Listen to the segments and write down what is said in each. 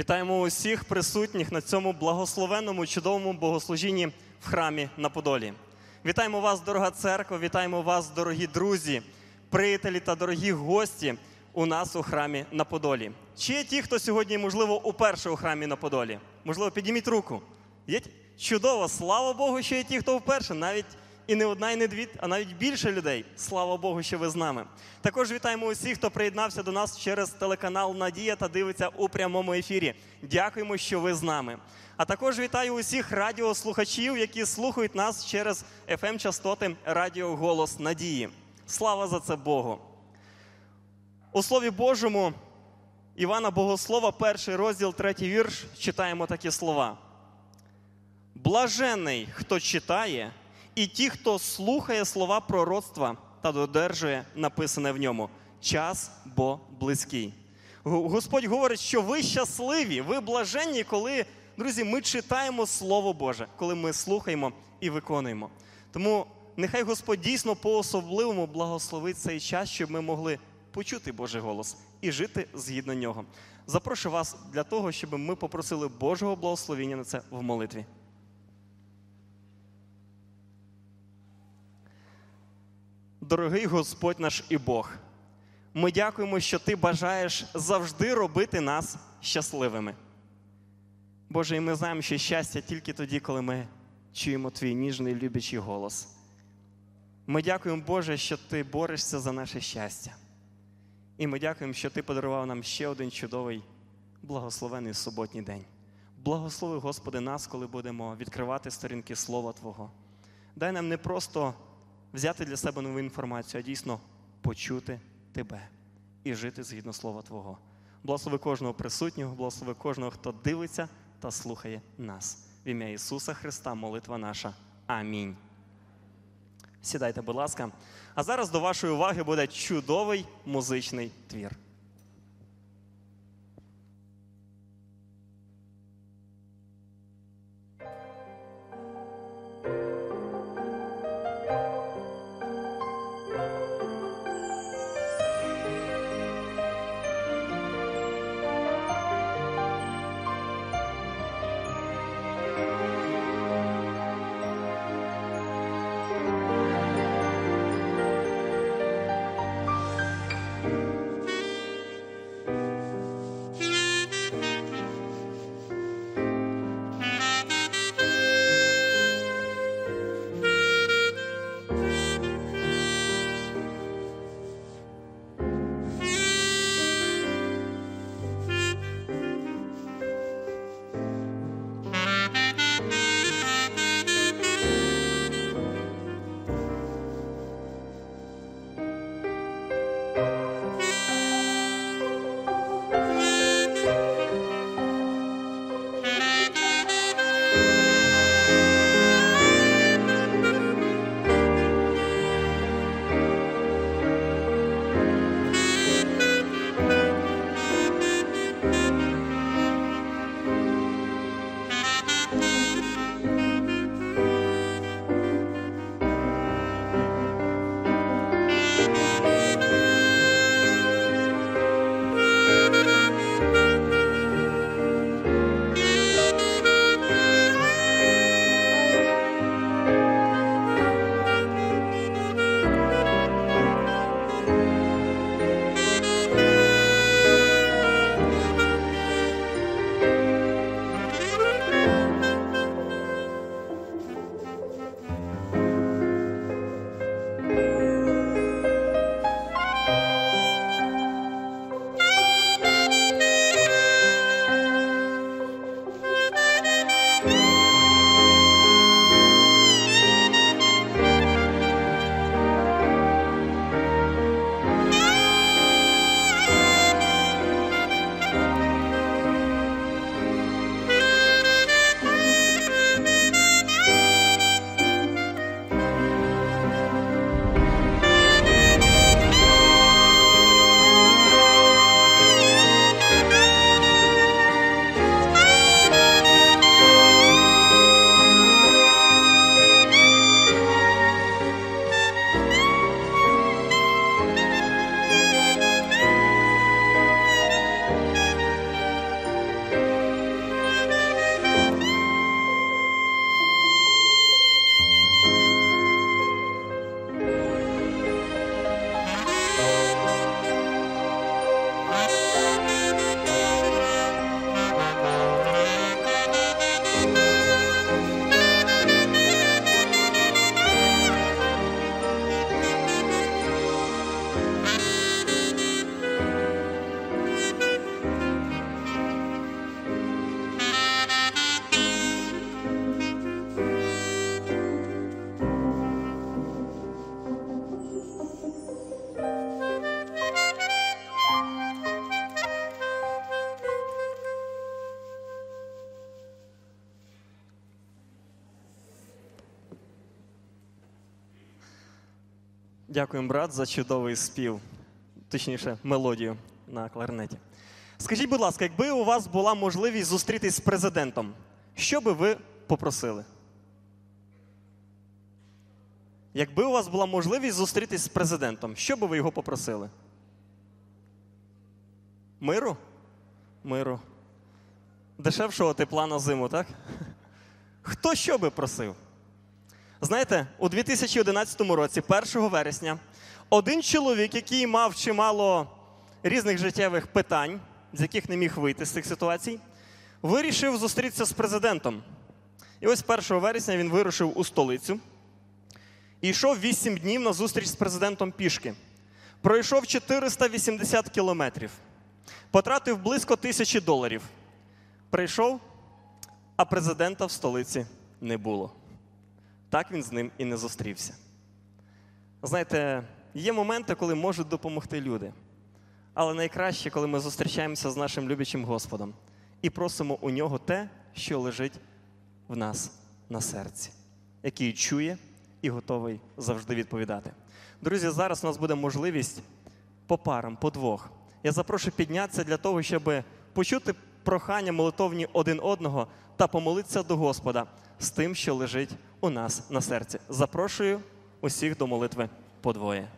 Вітаємо усіх присутніх на цьому благословенному чудовому богослужінні в храмі на Подолі. Вітаємо вас, дорога церква, вітаємо вас, дорогі друзі, приятелі та дорогі гості у нас у храмі на Подолі. Чи є ті, хто сьогодні, можливо, уперше у храмі на Подолі? Можливо, підніміть руку. Є чудово, слава Богу, що є ті, хто вперше, навіть і не одна, і не дві, а навіть більше людей. Слава Богу, що ви з нами. Також вітаємо усіх, хто приєднався до нас через телеканал Надія та дивиться у прямому ефірі. Дякуємо, що ви з нами. А також вітаю усіх радіослухачів, які слухають нас через fm частоти Радіо Голос Надії. Слава за це Богу! У Слові Божому Івана Богослова, перший розділ, третій вірш, читаємо такі слова. Блажений, хто читає, і ті, хто слухає слова пророцтва та додержує написане в ньому. Час бо близький. Господь говорить, що ви щасливі, ви блаженні, коли, друзі, ми читаємо Слово Боже, коли ми слухаємо і виконуємо. Тому нехай Господь дійсно по-особливому благословить цей час, щоб ми могли почути Божий голос і жити згідно нього. Запрошую вас для того, щоб ми попросили Божого благословення на це в молитві. Дорогий Господь наш і Бог, ми дякуємо, що Ти бажаєш завжди робити нас щасливими. Боже, і ми знаємо, що щастя тільки тоді, коли ми чуємо Твій ніжний любячий голос. Ми дякуємо, Боже, що Ти борешся за наше щастя. І ми дякуємо, що Ти подарував нам ще один чудовий, благословений суботній день. Благослови, Господи, нас, коли будемо відкривати сторінки Слова Твого. Дай нам не просто взяти для себе нову інформацію, а дійсно почути тебе і жити згідно слова Твого. Благослови кожного присутнього, благослови кожного, хто дивиться та слухає нас. В ім'я Ісуса Христа, молитва наша. Амінь. Сідайте, будь ласка. А зараз до вашої уваги буде чудовий музичний твір. Дякуємо, брат, за чудовий спів, точніше, мелодію на кларнеті. Скажіть, будь ласка, якби у вас була можливість зустрітись з президентом, що би ви попросили? Якби у вас була можливість зустрітись з президентом, що би ви його попросили? Миру? Миру. Дешевшого тепла на зиму, так? Хто що би просив? Знаєте, у 2011 році, 1 вересня, один чоловік, який мав чимало різних життєвих питань, з яких не міг вийти з цих ситуацій, вирішив зустрітися з президентом. І ось 1 вересня він вирушив у столицю і йшов 8 днів на зустріч з президентом пішки. Пройшов 480 кілометрів, потратив близько тисячі доларів. Прийшов, а президента в столиці не було. Так він з ним і не зустрівся. Знаєте, є моменти, коли можуть допомогти люди. Але найкраще, коли ми зустрічаємося з нашим любячим Господом і просимо у нього те, що лежить в нас на серці, який чує і готовий завжди відповідати. Друзі, зараз у нас буде можливість по парам, по двох. Я запрошую піднятися для того, щоб почути прохання молитовні один одного та помолитися до Господа з тим, що лежить у нас на серці. Запрошую усіх до молитви подвоє.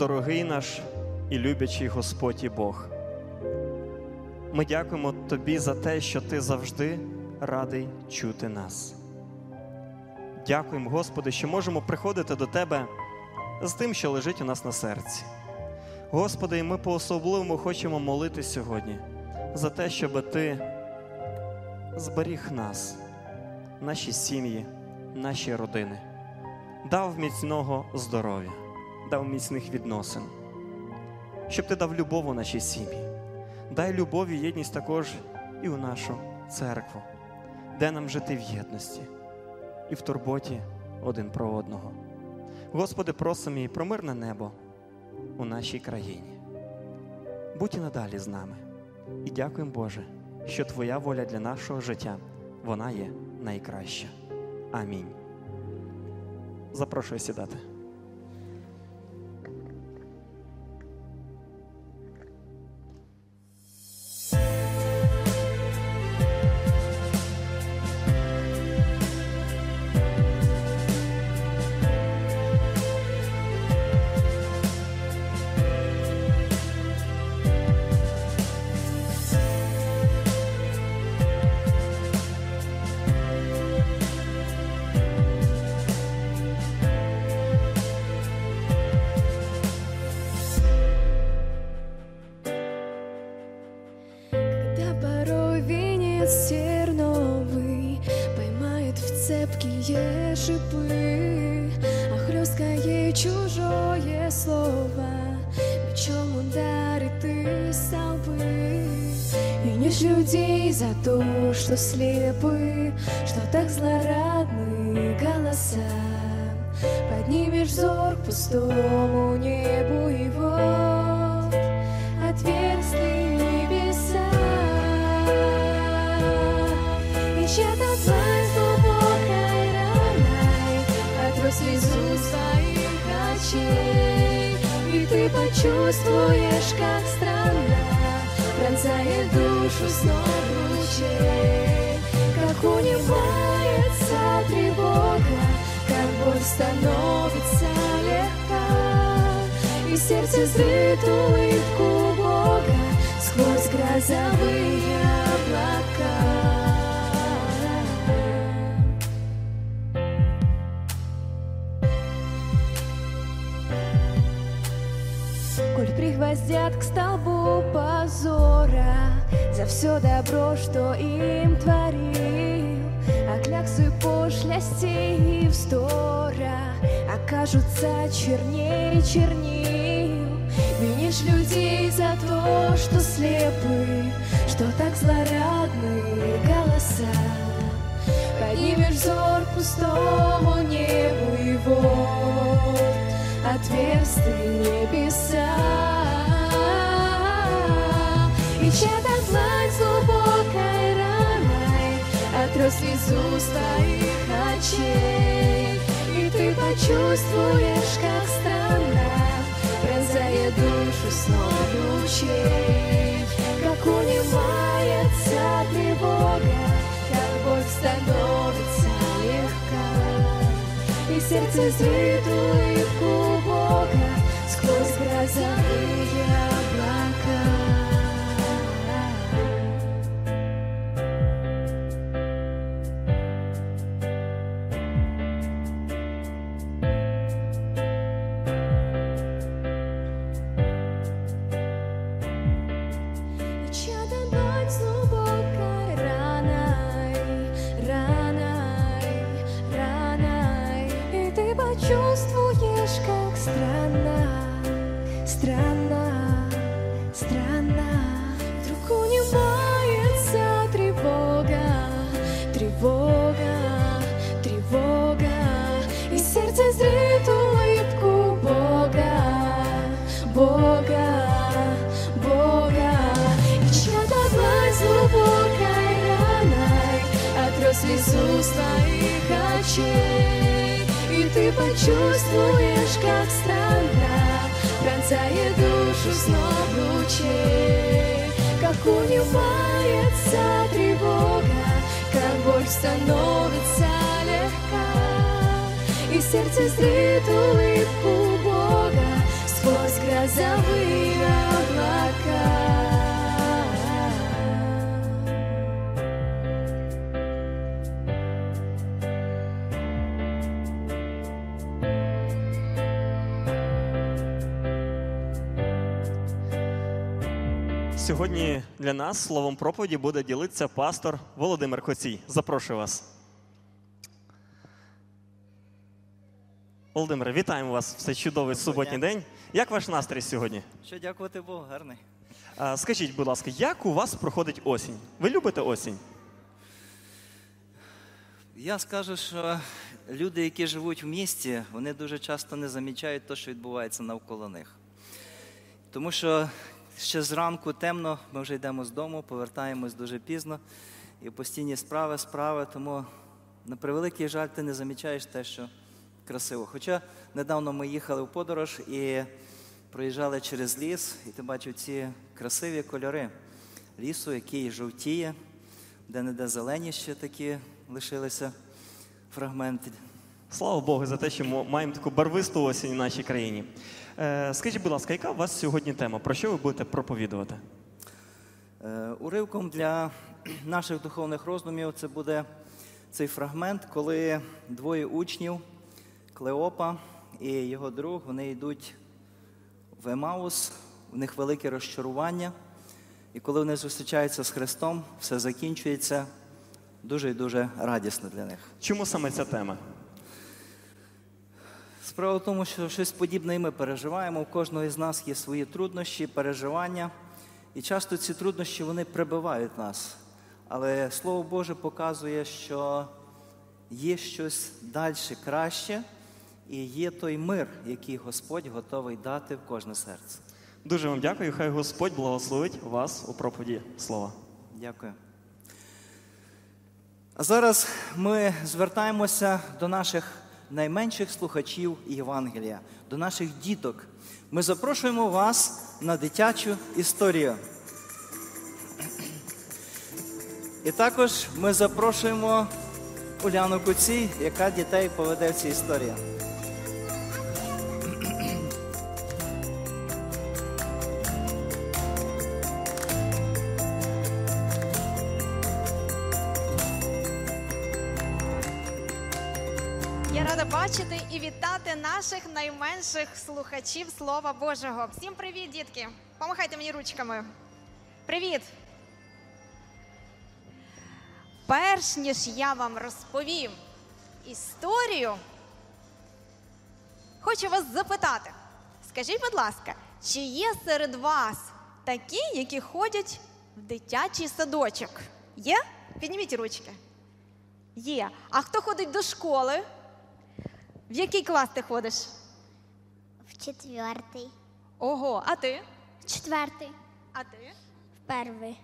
Дорогий наш і любячий Господь і Бог. Ми дякуємо Тобі за те, що Ти завжди радий чути нас. Дякуємо, Господи, що можемо приходити до Тебе з тим, що лежить у нас на серці. Господи, і ми по-особливому хочемо молити сьогодні за те, щоб Ти зберіг нас, наші сім'ї, наші родини, дав міцного здоров'я, дав міцних відносин, щоб ти дав любов у нашій сім'ї. Дай любов і єдність також і у нашу церкву, де нам жити в єдності і в турботі один про одного. Господи, просимо і про мирне небо у нашій країні. Будь і надалі з нами. І дякуємо, Боже, що Твоя воля для нашого життя вона є найкраща. Амінь. Запрошую сідати. Отру слезу своих очей И ты почувствуешь, как странно Пронзает душу снов лучей Как унимается тревога Как боль становится легка И сердце зрит улыбку Бога Сквозь грозовые облака пригвоздят к столбу позора За все добро, что им творил. А кляксы пошлостей и вздора Окажутся чернее чернил. Винишь людей за то, что слепы Что так злорадны голоса. Поднимешь взор к пустому небу вот отверстые небеса Длань с глубокой раной Отрос слезу с твоих очей И ты почувствуешь, как странно Пронзает душу снов лучей Как унимается тревога Как боль становится легка. И сердце зрит улыбку Бога Сквозь грозовые облака слезу с твоих очей И ты почувствуешь, как странно Пронзает душу снов лучей Как унимается тревога Как боль становится легка И сердце зрит улыбку Бога Сквозь грозовые облака Сьогодні для нас словом проповіді буде ділитися пастор Володимир Коцій. Запрошую вас. Володимире, вітаємо вас в цей чудовий суботній день. Як ваш настрій сьогодні? Що дякувати Богу, гарний. А, Скажіть, будь ласка, як у вас проходить осінь? Ви любите осінь? Я скажу, що люди, які живуть в місті, вони дуже часто не замічають те, що відбувається навколо них. Тому що ще зранку темно, ми вже йдемо з дому, повертаємось дуже пізно, і постійні справи, справи, тому на превеликий жаль, ти не замічаєш те, що красиво. Хоча недавно ми їхали в подорож і проїжджали через ліс, і ти бачив ці красиві кольори лісу, який жовтіє, де-не-де зелені ще такі лишилися фрагменти. Слава Богу за те, що ми маємо таку барвисту осінь в нашій країні. Е, Скажіть, будь ласка, яка у вас сьогодні тема? Про що ви будете проповідувати? Е, Уривком для наших духовних роздумів це буде цей фрагмент, коли двоє учнів, Клеопа і його друг, вони йдуть в Емаус, у них велике розчарування. І коли вони зустрічаються з Христом, все закінчується дуже і дуже радісно для них. Чому саме ця тема? Справа в тому, що щось подібне і ми переживаємо. У кожного із нас є свої труднощі, переживання. І часто ці труднощі вони прибивають нас. Але Слово Боже показує, що є щось далі краще, і є той мир, який Господь готовий дати в кожне серце. Дуже вам дякую. Хай Господь благословить вас у проповіді слова. Дякую. А зараз ми звертаємося до наших найменших слухачів Євангелія, до наших діток. Ми запрошуємо вас на дитячу історію. І також ми запрошуємо Уляну Куці, яка дітей поведе в цій історії. Наших найменших слухачів Слова Божого. Всім привіт, дітки! Помахайте мені ручками. Привіт! Перш ніж я вам розповім історію, хочу вас запитати. Скажіть, будь ласка, чи є серед вас такі, які ходять в дитячий садочок? Є? Підніміть ручки. Є. А хто ходить до школи? В який клас ти ходиш? В четвертий. Ого, а ти? В Четвертий. А ти? В перший.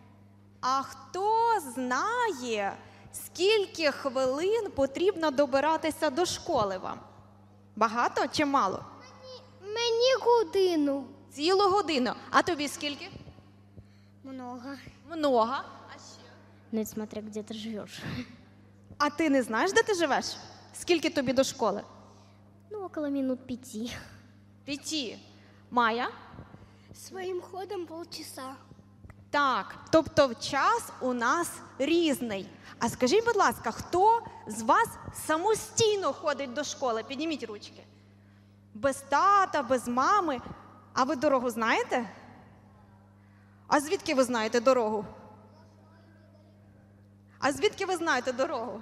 А хто знає, скільки хвилин потрібно добиратися до школи вам? Багато чи мало? Мені годину. Цілу годину. А тобі скільки? Много. Много. А ще? Ну, смотря где ты живешь. А ти не знаєш, де ти живеш? Скільки тобі до школи? Ну, около минут пяти. П'яті. Майя? Своим ходом полчаса. Так, тобто час у нас різний. А скажіть, будь ласка, хто з вас самостійно ходить до школи? Підніміть ручки. Без тата, без мами. А ви дорогу знаєте? А звідки ви знаєте дорогу? А звідки ви знаєте дорогу?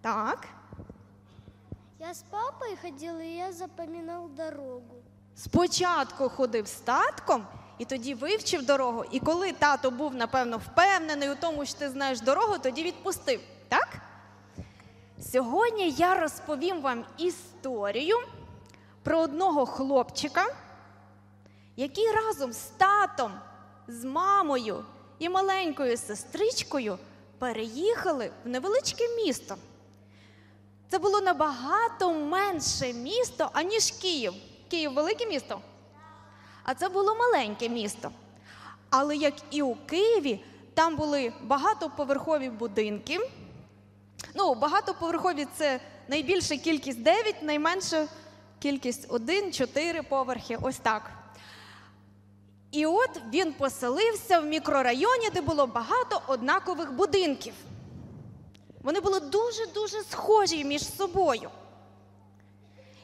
Так. Я с папой ходила, и я запоминал дорогу. Спочатку ходив з татком і тоді вивчив дорогу. І коли тато був, напевно, впевнений у тому, що ти знаєш дорогу, тоді відпустив. Так? Сьогодні я розповім вам історію про одного хлопчика, який разом з татом, з мамою і маленькою сестричкою переїхали в невеличке місто. Це було набагато менше місто, аніж Київ. Київ велике місто? А це було маленьке місто. Але як і у Києві, там були багатоповерхові будинки. Ну, багатоповерхові це найбільша кількість 9, найменша кількість 1, 4 поверхи. Ось так. І от він поселився в мікрорайоні, де було багато однакових будинків. Вони були дуже-дуже схожі між собою.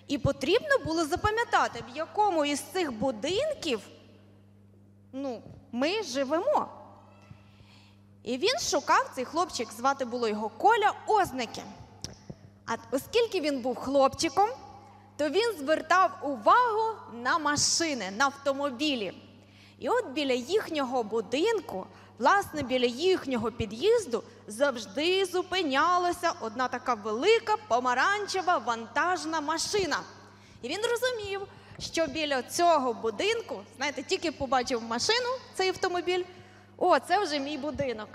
І потрібно було запам'ятати, в якому із цих будинків ну, ми живемо. І він шукав цей хлопчик, звати було його Коля Озники. А оскільки він був хлопчиком, то він звертав увагу на машини, на автомобілі. І от біля їхнього будинку, власне, біля їхнього під'їзду, завжди зупинялася одна така велика помаранчева вантажна машина. І він розумів, що біля цього будинку, знаєте, тільки побачив машину, цей автомобіль, о, це вже мій будинок.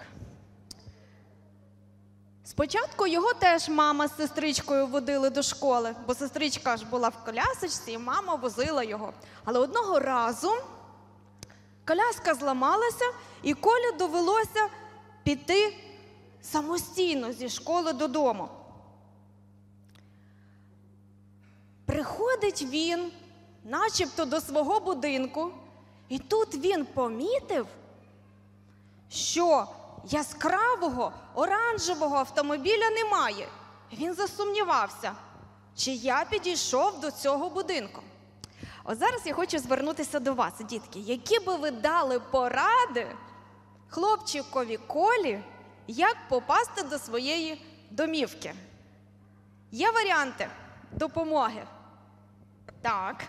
Спочатку його теж мама з сестричкою водили до школи, бо сестричка ж була в колясочці, і мама возила його. Але одного разу коляска зламалася, і Колі довелося піти самостійно зі школи додому. Приходить він, начебто до свого будинку, і тут він помітив, що яскравого оранжевого автомобіля немає. Він засумнівався, чи я підійшов до цього будинку. От зараз я хочу звернутися до вас, дітки, які би ви дали поради хлопчикові колі, як попасти до своєї домівки? Є варіанти допомоги? Так.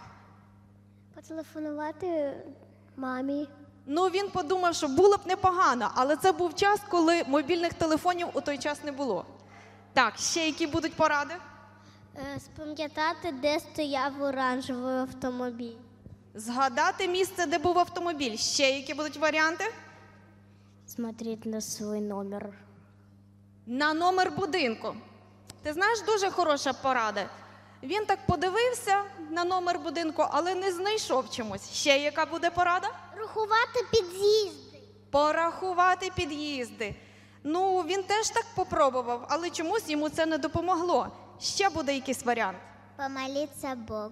Потелефонувати мамі. Ну він подумав, що було б непогано, але це був час, коли мобільних телефонів у той час не було. Так, ще які будуть поради? Е, Спам'ятати, де стояв оранжевий автомобіль. Згадати місце, де був автомобіль. Ще які будуть варіанти? Смотреть на свій номер. На номер будинку. Ти знаєш, дуже хороша порада. Він так подивився на номер будинку, але не знайшов чомусь. Ще яка буде порада? Рахувати під'їзди. Порахувати під'їзди. Ну, він теж так попробував, але чомусь йому це не допомогло. Ще буде якийсь варіант. Помолитися Богу.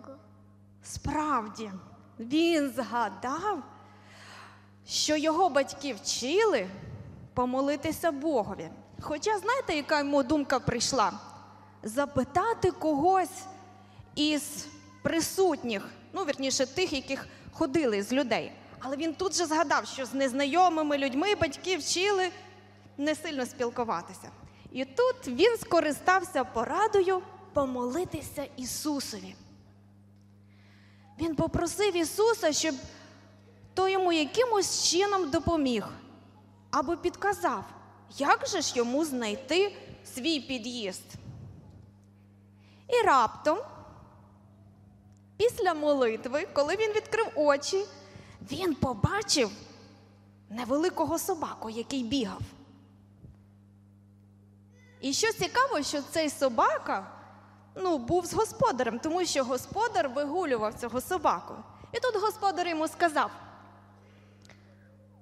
Справді, він згадав, що його батьки вчили помолитися Богові. Хоча, знаєте, яка йому думка прийшла? Запитати когось із присутніх, ну, вірніше, тих, яких ходили з людей. Але він тут же згадав, що з незнайомими людьми батьки вчили не сильно спілкуватися. І тут він скористався порадою помолитися Ісусові. Він попросив Ісуса, щоб той йому якимось чином допоміг або підказав, як же ж йому знайти свій під'їзд. І раптом, після молитви, коли він відкрив очі, він побачив невеликого собаку, який бігав. І що цікаво, що цей собака ну, був з господарем, тому що господар вигулював цього собаку. І тут господар йому сказав: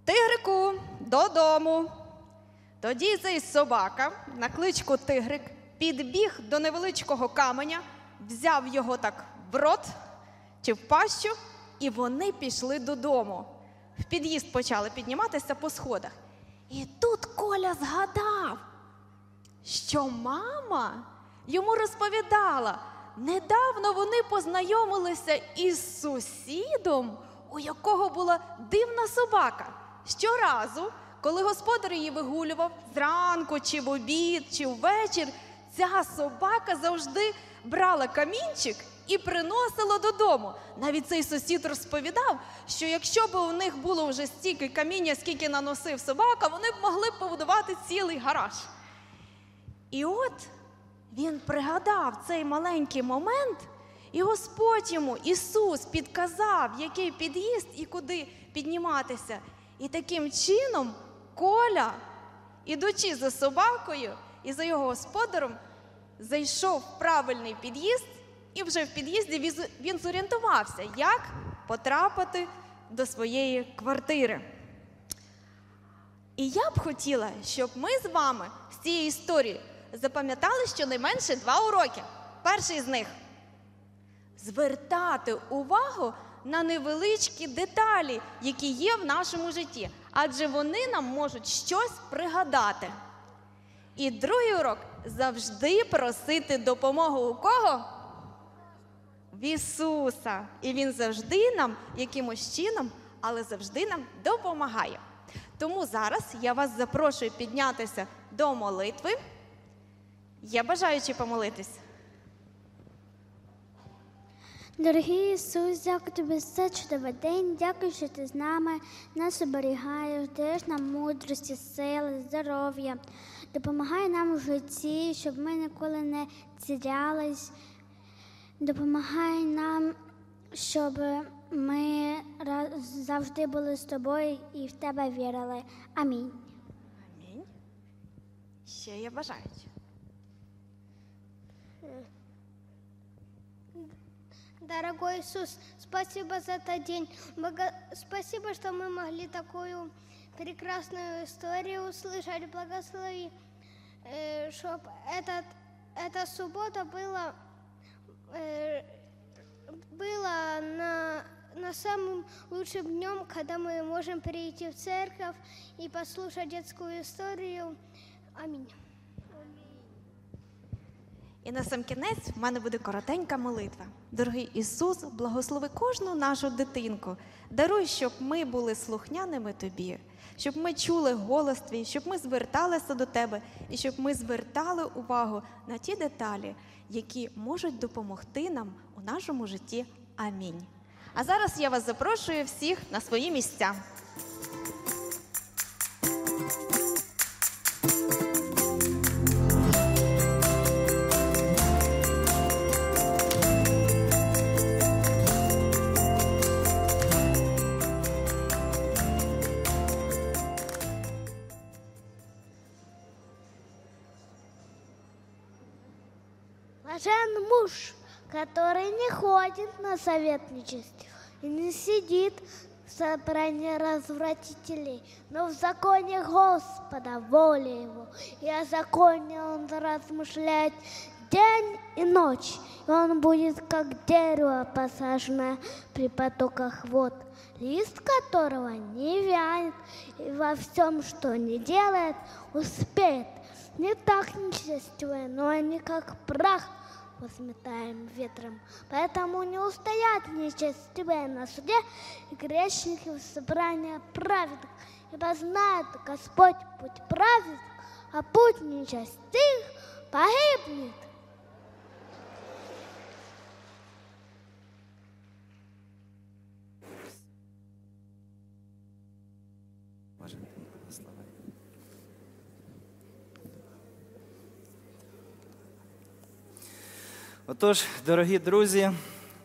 Тигрику, додому. Тоді цей собака на кличку Тигрик підбіг до невеличкого каменя, взяв його так в рот чи в пащу, і вони пішли додому. В під'їзд почали підніматися по сходах. І тут Коля згадав, що мама йому розповідала, недавно вони познайомилися із сусідом, у якого була дивна собака. Щоразу, коли господар її вигулював зранку, чи в обід, чи ввечір, ця собака завжди брала камінчик і приносила додому. Навіть цей сусід розповідав, що якщо б у них було вже стільки каміння, скільки наносив собака, вони б могли б побудувати цілий гараж. І от він пригадав цей маленький момент, і Господь йому, Ісус, підказав, який під'їзд і куди підніматися. І таким чином Коля, ідучи за собакою і за його господарем, зайшов в правильний під'їзд, і вже в під'їзді він зорієнтувався, як потрапити до своєї квартири. І я б хотіла, щоб ми з вами з цієї історії запам'ятали щонайменше два уроки. Перший з них звертати увагу на невеличкі деталі, які є в нашому житті, адже вони нам можуть щось пригадати. І другий урок завжди просити допомогу у кого? В Ісуса. І Він завжди нам якимось чином, але завжди нам допомагає. Тому зараз я вас запрошую піднятися до молитви. Є бажаючі помолитись? Дорогий Ісус, дякую тобі за цей чудовий день. Дякую, що ти з нами нас оберігаєш, даєш нам мудрості, сили, здоров'я. Допомагай нам у житті, щоб ми ніколи не цірялись. Допомагай нам, щоб ми завжди були з тобою і в тебе вірили. Амінь. Амінь. Ще є бажаючі. Дорогой Иисус, спасибо за этот день. Бога- Спасибо, что мы могли такую прекрасную историю услышать. Благослови, чтобы этот, эта суббота была, э, была на, на самым лучшим днем, когда мы можем прийти в церковь и послушать детскую историю. Аминь. І на сам кінець в мене буде коротенька молитва. Дорогий Ісус, благослови кожну нашу дитинку. Даруй, щоб ми були слухняними тобі, щоб ми чули голос твій, щоб ми зверталися до тебе і щоб ми звертали увагу на ті деталі, які можуть допомогти нам у нашому житті. Амінь. А зараз я вас запрошую всіх на свої місця. Который не ходит на совет нечестивых и не сидит в собрании развратителей, но в законе Господа воля его, и о законе он размышляет день и ночь, и он будет как дерево, посаженное при потоках вод, лист которого не вянет, и во всем, что не делает, успеет. Не так нечестивые, но они как прах возметаем ветром. Поэтому не устоят нечестивые на суде и грешники в собрании праведных. Ибо знает Господь путь праведных, а путь нечестивых погибнет. Отож, дорогі друзі,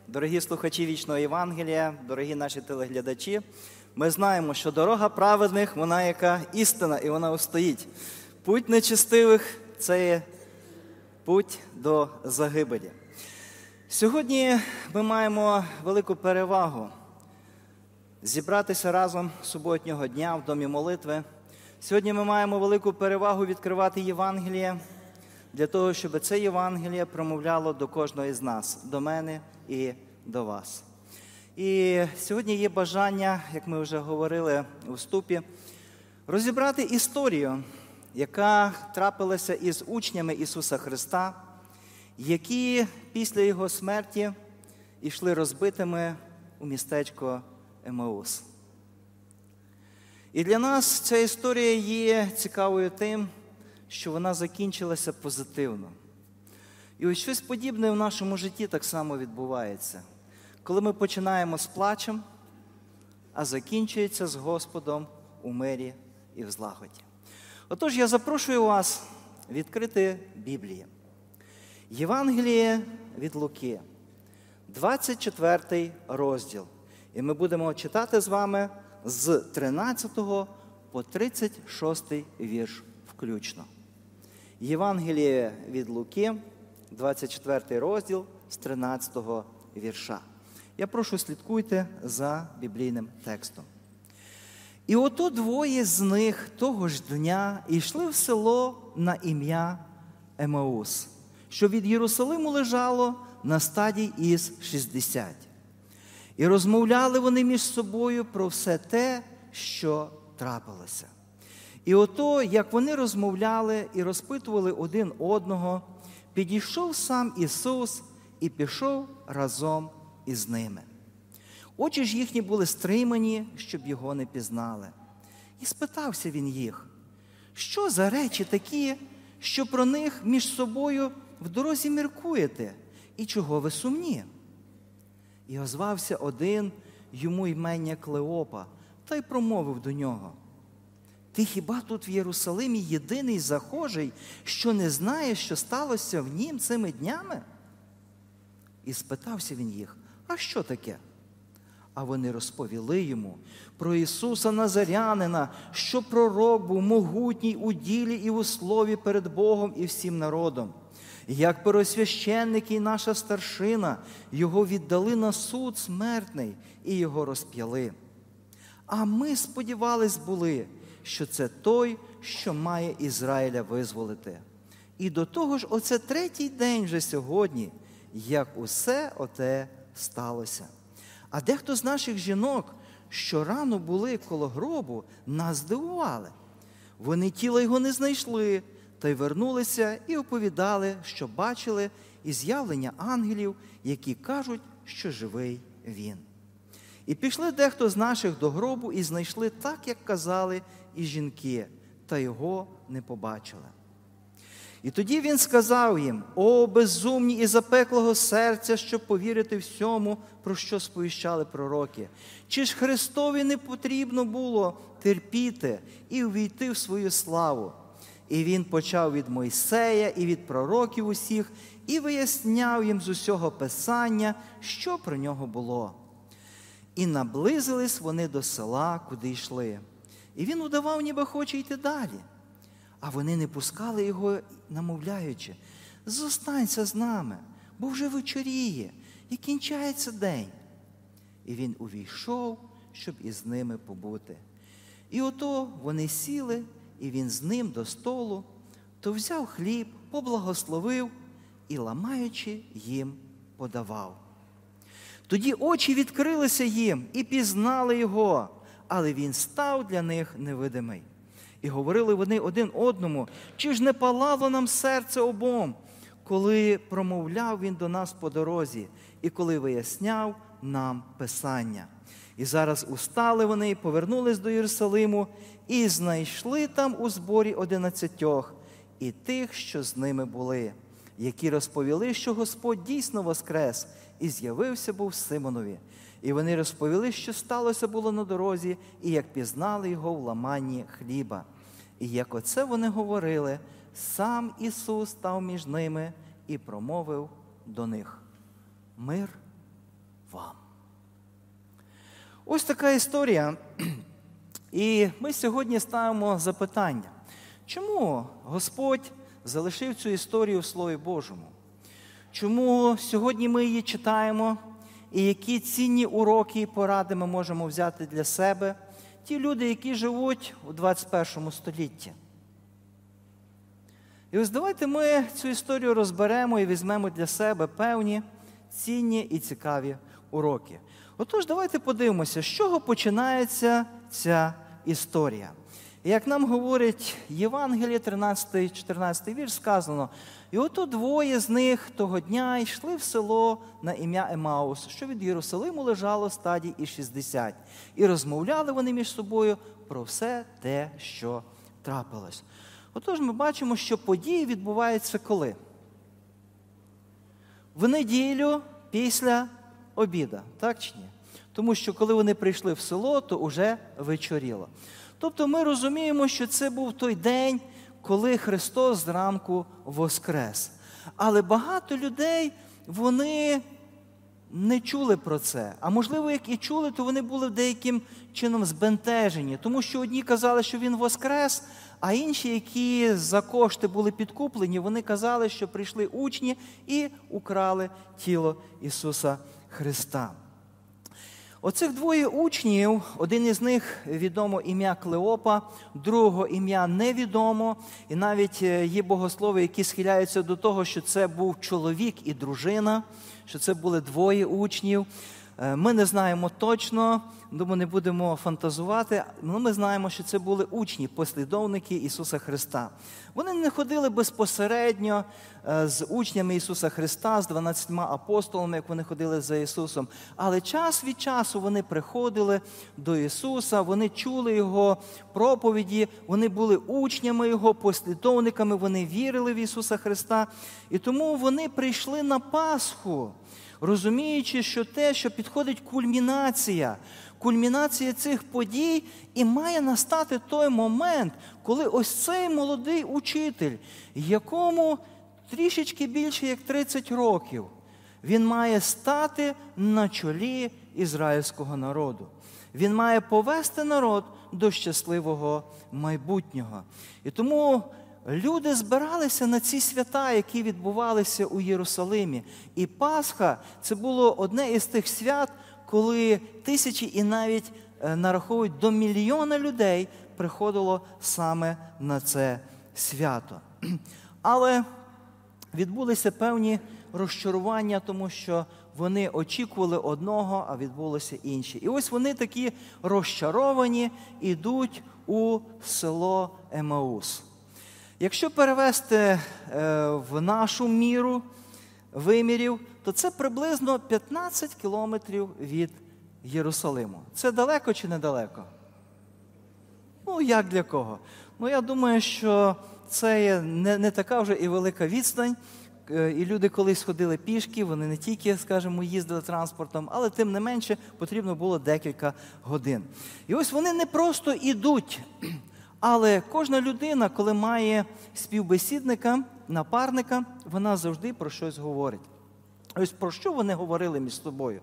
дорогі слухачі вічного Євангелія, дорогі наші телеглядачі, ми знаємо, що дорога праведних, вона яка істина, і вона устоїть. Путь нечестивих це є путь до загибелі. Сьогодні ми маємо велику перевагу зібратися разом суботнього дня в домі молитви. Сьогодні ми маємо велику перевагу відкривати Євангеліє для того, щоб це Євангеліє промовляло до кожного із нас, до мене і до вас. І сьогодні є бажання, як ми вже говорили у вступі, розібрати історію, яка трапилася із учнями Ісуса Христа, які після Його смерті йшли розбитими у містечко Емаус. І для нас ця історія є цікавою тим, що вона закінчилася позитивно. І ось щось подібне в нашому житті так само відбувається. Коли ми починаємо з плачем, а закінчується з Господом у мирі і в злагоді. Отож, я запрошую вас відкрити Біблію. Євангеліє від Луки, 24 розділ. І ми будемо читати з вами з 13 по 36 вірш включно. Євангеліє від Луки, 24 розділ з 13 вірша. Я прошу слідкуйте за біблійним текстом. І ото двоє з них того ж дня йшли в село на ім'я Емаус, що від Єрусалиму лежало на стадії із 60. І розмовляли вони між собою про все те, що трапилося. І ото, як вони розмовляли і розпитували один одного, підійшов сам Ісус і пішов разом із ними. Очі ж їхні були стримані, щоб його не пізнали. І спитався він їх, що за речі такі, що про них між собою в дорозі міркуєте, і чого ви сумні? І озвався один йому ймення Клеопа, та й промовив до нього. Ти хіба тут в Єрусалимі єдиний захожий, що не знає, що сталося в нім цими днями? І спитався він їх, а що таке? А вони розповіли йому про Ісуса Назарянина, що пророк був могутній у ділі і у слові перед Богом і всім народом. Як пересвященники і наша старшина його віддали на суд смертний і його розп'яли. А ми сподівались були, що це той, що має Ізраїля визволити. І до того ж, оце третій день вже сьогодні, як усе оте сталося. А дехто з наших жінок, що рано були коло гробу, нас здивували. Вони тіла його не знайшли, та й вернулися і оповідали, що бачили і з'явлення ангелів, які кажуть, що живий він. І пішли дехто з наших до гробу і знайшли так, як казали і жінки, та його не побачили. І тоді він сказав їм: О, безумні і запеклого серця, щоб повірити всьому, про що сповіщали пророки. Чи ж Христові не потрібно було терпіти і увійти в свою славу? І він почав від Мойсея і від пророків усіх, і виясняв їм з усього Писання, що про нього було. І наблизились вони до села, куди йшли. І він удавав, ніби хоче йти далі. А вони не пускали його, намовляючи, зостанься з нами, бо вже вечоріє і кінчається день. І він увійшов, щоб із ними побути. І ото вони сіли, і він з ним до столу, то взяв хліб, поблагословив і, ламаючи, їм подавав. Тоді очі відкрилися їм і пізнали його, але він став для них невидимий. І говорили вони один одному, чи ж не палало нам серце обом, коли промовляв він до нас по дорозі, і коли виясняв нам Писання. І зараз устали вони повернулись до Єрусалиму, і знайшли там у зборі одинадцятьох і тих, що з ними були, які розповіли, що Господь дійсно воскрес і з'явився був Симонові. І вони розповіли, що сталося було на дорозі, і як пізнали його в ламанні хліба. І як оце вони говорили, сам Ісус став між ними і промовив до них: Мир вам. Ось така історія. І ми сьогодні ставимо запитання, чому Господь залишив цю історію в Слові Божому? Чому сьогодні ми її читаємо, і які цінні уроки і поради ми можемо взяти для себе, ті люди, які живуть у 21 столітті? І ось давайте ми цю історію розберемо і візьмемо для себе певні цінні і цікаві уроки. Отож, давайте подивимося, з чого починається ця історія. Як нам говорить Євангеліє, 13-14 вірш, сказано, і ото двоє з них того дня йшли в село на ім'я Емаус, що від Єрусалиму лежало стадій і 60. І розмовляли вони між собою про все те, що трапилось. Отож, ми бачимо, що події відбуваються коли? В неділю після обіда, так чи ні? Тому що коли вони прийшли в село, то вже вечоріло. Тобто ми розуміємо, що це був той день, коли Христос зранку воскрес. Але багато людей вони не чули про це. А можливо, як і чули, то вони були деяким чином збентежені, тому що одні казали, що він воскрес, а інші, які за кошти були підкуплені, вони казали, що прийшли учні і украли тіло Ісуса Христа. Оцих двоє учнів, один із них відомо ім'я Клеопа, другого ім'я невідомо. І навіть е, є богослови, які схиляються до того, що це був чоловік і дружина, що це були двоє учнів. Е, Ми не знаємо точно, думаю, не будемо фантазувати, але ми знаємо, що це були учні, послідовники Ісуса Христа. Вони не ходили безпосередньо е, з учнями Ісуса Христа, з 12 апостолами, як вони ходили за Ісусом. Але час від часу вони приходили до Ісуса, вони чули Його проповіді, вони були учнями Його, послідовниками, вони вірили в Ісуса Христа. І тому вони прийшли на Пасху розуміючи, що те, що підходить кульмінація, кульмінація цих подій, і має настати той момент, коли ось цей молодий учитель, якому трішечки більше як 30 років, він має стати на чолі ізраїльського народу. Він має повести народ до щасливого майбутнього. І тому люди збиралися на ці свята, які відбувалися у Єрусалимі. І Пасха це було одне із тих свят, коли тисячі і навіть е, нараховують до мільйона людей приходило саме на це свято. Але відбулися певні розчарування, тому що вони очікували одного, а відбулося інше. І ось вони такі розчаровані, ідуть у село Емаус. Якщо перевести е, в нашу міру вимірів, то це приблизно 15 кілометрів від Єрусалиму. Це далеко чи недалеко? Ну, як для кого? Ну, я думаю, що це є не, не така вже і велика відстань. Е, І люди колись ходили пішки, вони не тільки, скажімо, їздили транспортом, але тим не менше потрібно було декілька годин. І ось вони не просто ідуть, але кожна людина, коли має співбесідника, напарника, вона завжди про щось говорить. Ось про що вони говорили між собою?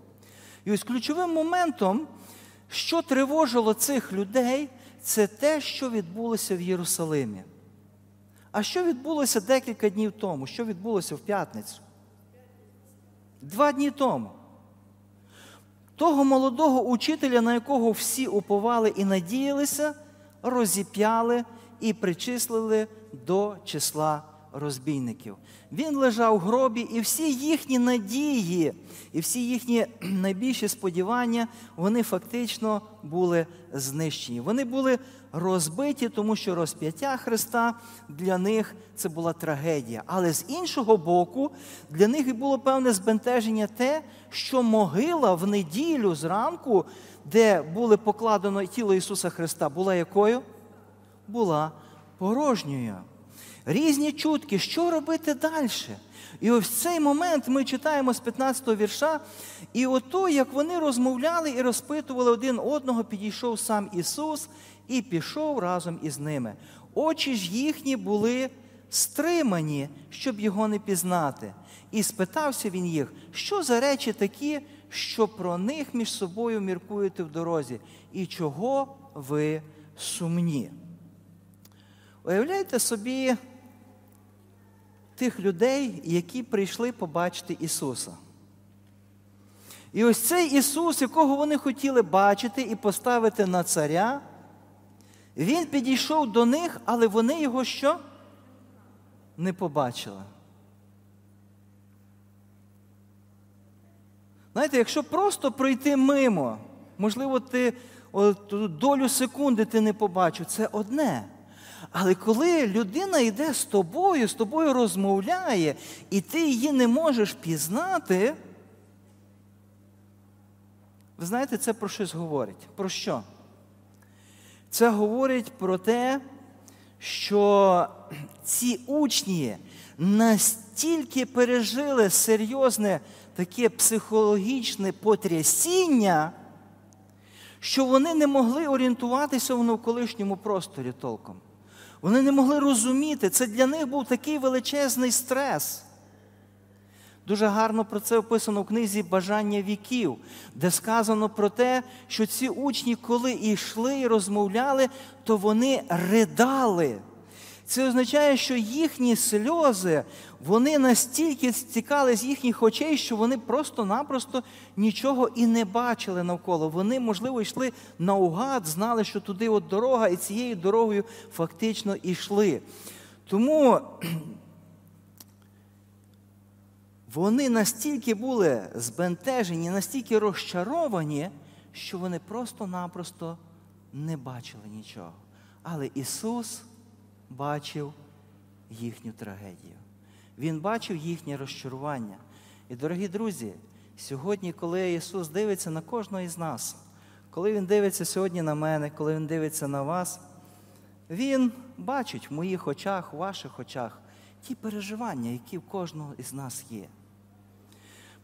І ось ключовим моментом, що тривожило цих людей, це те, що відбулося в Єрусалимі. А що відбулося декілька днів тому? Що відбулося в п'ятницю? Два дні тому. Того молодого учителя, на якого всі уповали і надіялися, розіп'яли і причислили до числа розбійників. Він лежав в гробі, і всі їхні надії, і всі їхні найбільші сподівання, вони фактично були знищені. Вони були розбиті, тому що розп'яття Христа для них це була трагедія. Але з іншого боку, для них було певне збентеження те, що могила в неділю зранку, де було покладено тіло Ісуса Христа, була якою? Була порожньою. Різні чутки, що робити далі? І ось в цей момент ми читаємо з 15-го вірша, і ото, як вони розмовляли і розпитували один одного, підійшов сам Ісус і пішов разом із ними. Очі ж їхні були стримані, щоб його не пізнати. І спитався він їх, що за речі такі, що про них між собою міркуєте в дорозі, і чого ви сумні? Уявляйте собі тих людей, які прийшли побачити Ісуса. І ось цей Ісус, якого вони хотіли бачити і поставити на царя, Він підійшов до них, але вони його що? Не побачили. Знаєте, якщо просто пройти мимо, можливо, ти от, долю секунди ти не побачив, це одне. Але коли людина йде з тобою, з тобою розмовляє, і ти її не можеш пізнати, ви знаєте, це про щось говорить. Про що? Це говорить про те, що ці учні настільки пережили серйозне таке психологічне потрясіння, що вони не могли орієнтуватися в навколишньому просторі толком. Вони не могли розуміти, це для них був такий величезний стрес. Дуже гарно про це описано в книзі Бажання віків, де сказано про те, що ці учні, коли йшли і розмовляли, то вони ридали. Це означає, що їхні сльози вони настільки стікали з їхніх очей, що вони просто-напросто нічого і не бачили навколо. Вони, можливо, йшли наугад, знали, що туди от дорога, і цією дорогою фактично йшли. Тому вони настільки були збентежені, настільки розчаровані, що вони просто-напросто не бачили нічого. Але Ісус бачив їхню трагедію. Він бачив їхнє розчарування. І, дорогі друзі, сьогодні, коли Ісус дивиться на кожного із нас, коли Він дивиться сьогодні на мене, коли Він дивиться на вас, Він бачить в моїх очах, в ваших очах ті переживання, які в кожного із нас є.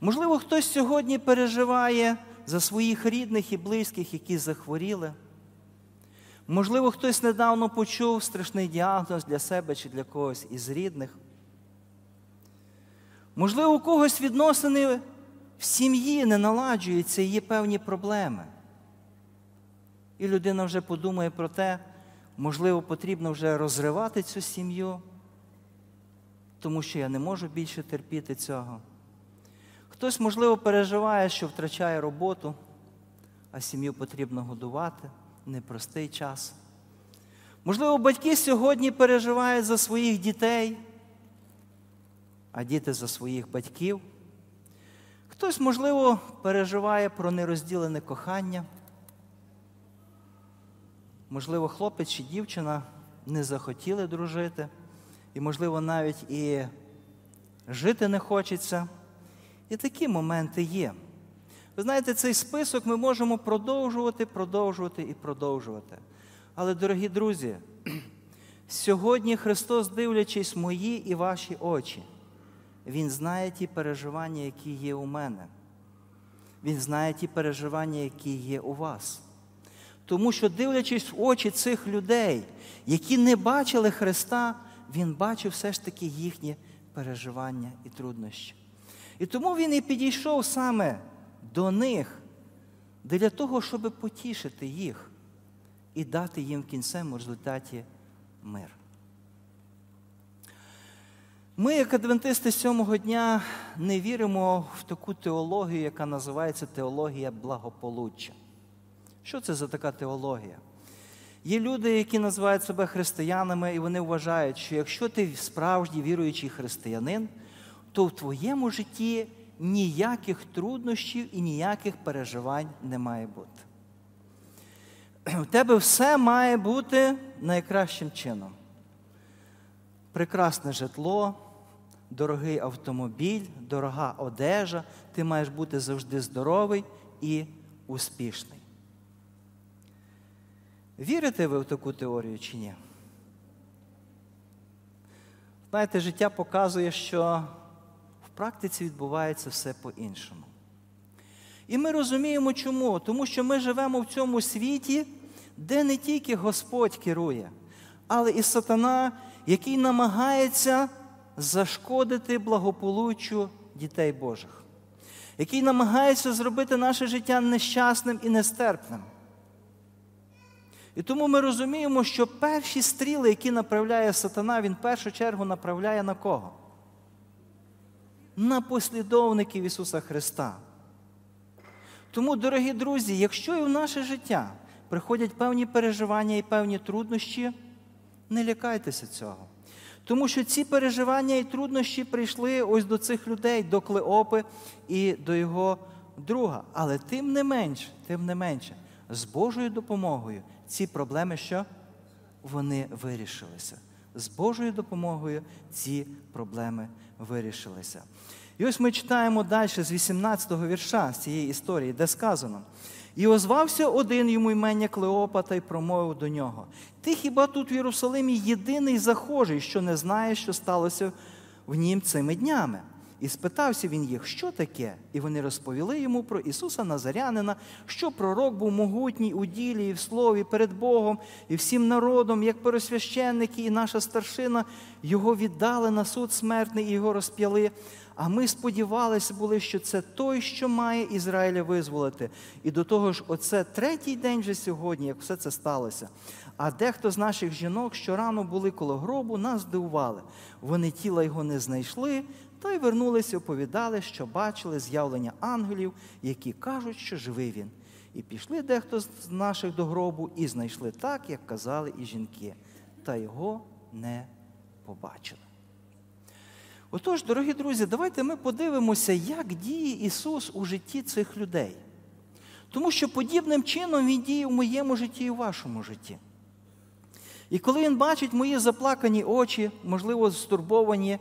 Можливо, хтось сьогодні переживає за своїх рідних і близьких, які захворіли. Можливо, хтось недавно почув страшний діагноз для себе чи для когось із рідних. Можливо, у когось відносини в сім'ї не наладжуються і є певні проблеми. І людина вже подумає про те, можливо, потрібно вже розривати цю сім'ю, тому що я не можу більше терпіти цього. Хтось, можливо, переживає, що втрачає роботу, а сім'ю потрібно годувати непростий час. Можливо, батьки сьогодні переживають за своїх дітей, а діти за своїх батьків. Хтось, можливо, переживає про нерозділене кохання. Можливо, хлопець чи дівчина не захотіли дружити, і, можливо, навіть і жити не хочеться. І такі моменти є. Ви знаєте, цей список ми можемо продовжувати, продовжувати і продовжувати. Але, дорогі друзі, Сьогодні Христос, дивлячись мої і ваші очі, Він знає ті переживання, які є у мене. Він знає ті переживання, які є у вас. Тому що, дивлячись в очі цих людей, які не бачили Христа, Він бачив все ж таки їхні переживання і труднощі. І тому він і підійшов саме до них для того, щоб потішити їх і дати їм в кінцевому результаті мир. Ми, як адвентисти сьомого дня, не віримо в таку теологію, яка називається теологія благополуччя. Що це за така теологія? Є люди, які називають себе християнами, і вони вважають, що якщо ти справжній віруючий християнин, то в твоєму житті ніяких труднощів і ніяких переживань не має бути. У тебе все має бути найкращим чином. Прекрасне житло, дорогий автомобіль, дорога одежа, ти маєш бути завжди здоровий і успішний. Вірите ви в таку теорію чи ні? Знаєте, життя показує, що в практиці відбувається все по-іншому. І ми розуміємо чому? Тому що ми живемо в цьому світі, де не тільки Господь керує, але і сатана, який намагається зашкодити благополуччю дітей Божих, який намагається зробити наше життя нещасним і нестерпним. І тому ми розуміємо, що перші стріли, які направляє сатана, він в першу чергу направляє на кого? На послідовників Ісуса Христа. Тому, дорогі друзі, якщо і в наше життя приходять певні переживання і певні труднощі, не лякайтеся цього. Тому що ці переживання і труднощі прийшли ось до цих людей, до Клеопи і до його друга. Але тим не менше, тим не менше, з Божою допомогою ці проблеми що? Вони вирішилися. З Божою допомогою ці проблеми вирішилися. І ось ми читаємо далі з 18-го вірша з цієї історії, де сказано: і озвався один йому імення Клеопа та й промовив до нього: Ти хіба тут в Єрусалимі єдиний захожий, що не знає, що сталося в нім цими днями? І спитався він їх, що таке? І вони розповіли йому про Ісуса Назарянина, що пророк був могутній у ділі і в слові перед Богом і всім народом, як пересвященники і наша старшина, його віддали на суд смертний і його розп'яли. А ми сподівалися були, що це той, що має Ізраїля визволити. І до того ж, оце третій день вже сьогодні, як все це сталося. А дехто з наших жінок, що рано були коло гробу, нас здивували. Вони тіла його не знайшли, та й вернулися, оповідали, що бачили з'явлення ангелів, які кажуть, що живий він. І пішли дехто з наших до гробу і знайшли так, як казали і жінки, та його не побачили. Отож, дорогі друзі, давайте ми подивимося, як діє Ісус у житті цих людей. Тому що подібним чином Він діє в моєму житті і в вашому житті. І коли Він бачить мої заплакані очі, можливо, стурбовані,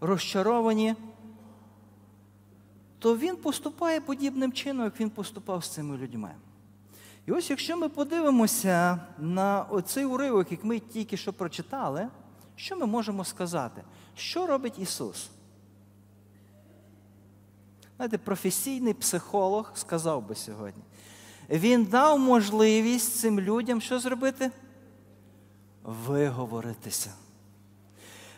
розчаровані, то Він поступає подібним чином, як Він поступав з цими людьми. І ось якщо ми подивимося на оцей уривок, як ми тільки що прочитали, що ми можемо сказати? Що робить Ісус? Знаєте, професійний психолог сказав би сьогодні. Він дав можливість цим людям що зробити? Виговоритися.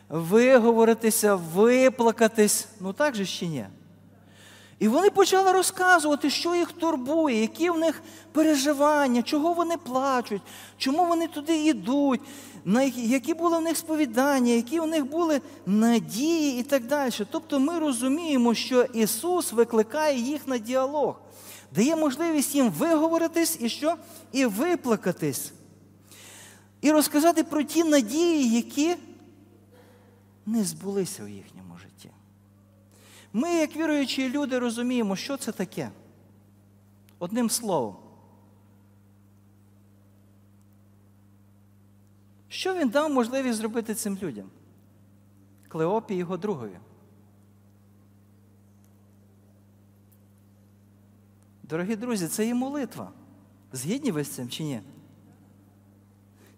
Виговоритися, виплакатись. Ну так же чи ні? І вони почали розказувати, що їх турбує, які в них переживання, чого вони плачуть, чому вони туди йдуть, які були в них сповідання, які в них були надії і так далі. Тобто ми розуміємо, що Ісус викликає їх на діалог, дає можливість їм виговоритись і що? І виплакатись. І розказати про ті надії, які не збулися у їхньому. Ми, як віруючі люди, розуміємо, що це таке. Одним словом. Що він дав можливість зробити цим людям? Клеопі його другові. Дорогі друзі, це є молитва. Згідні ви з цим чи ні?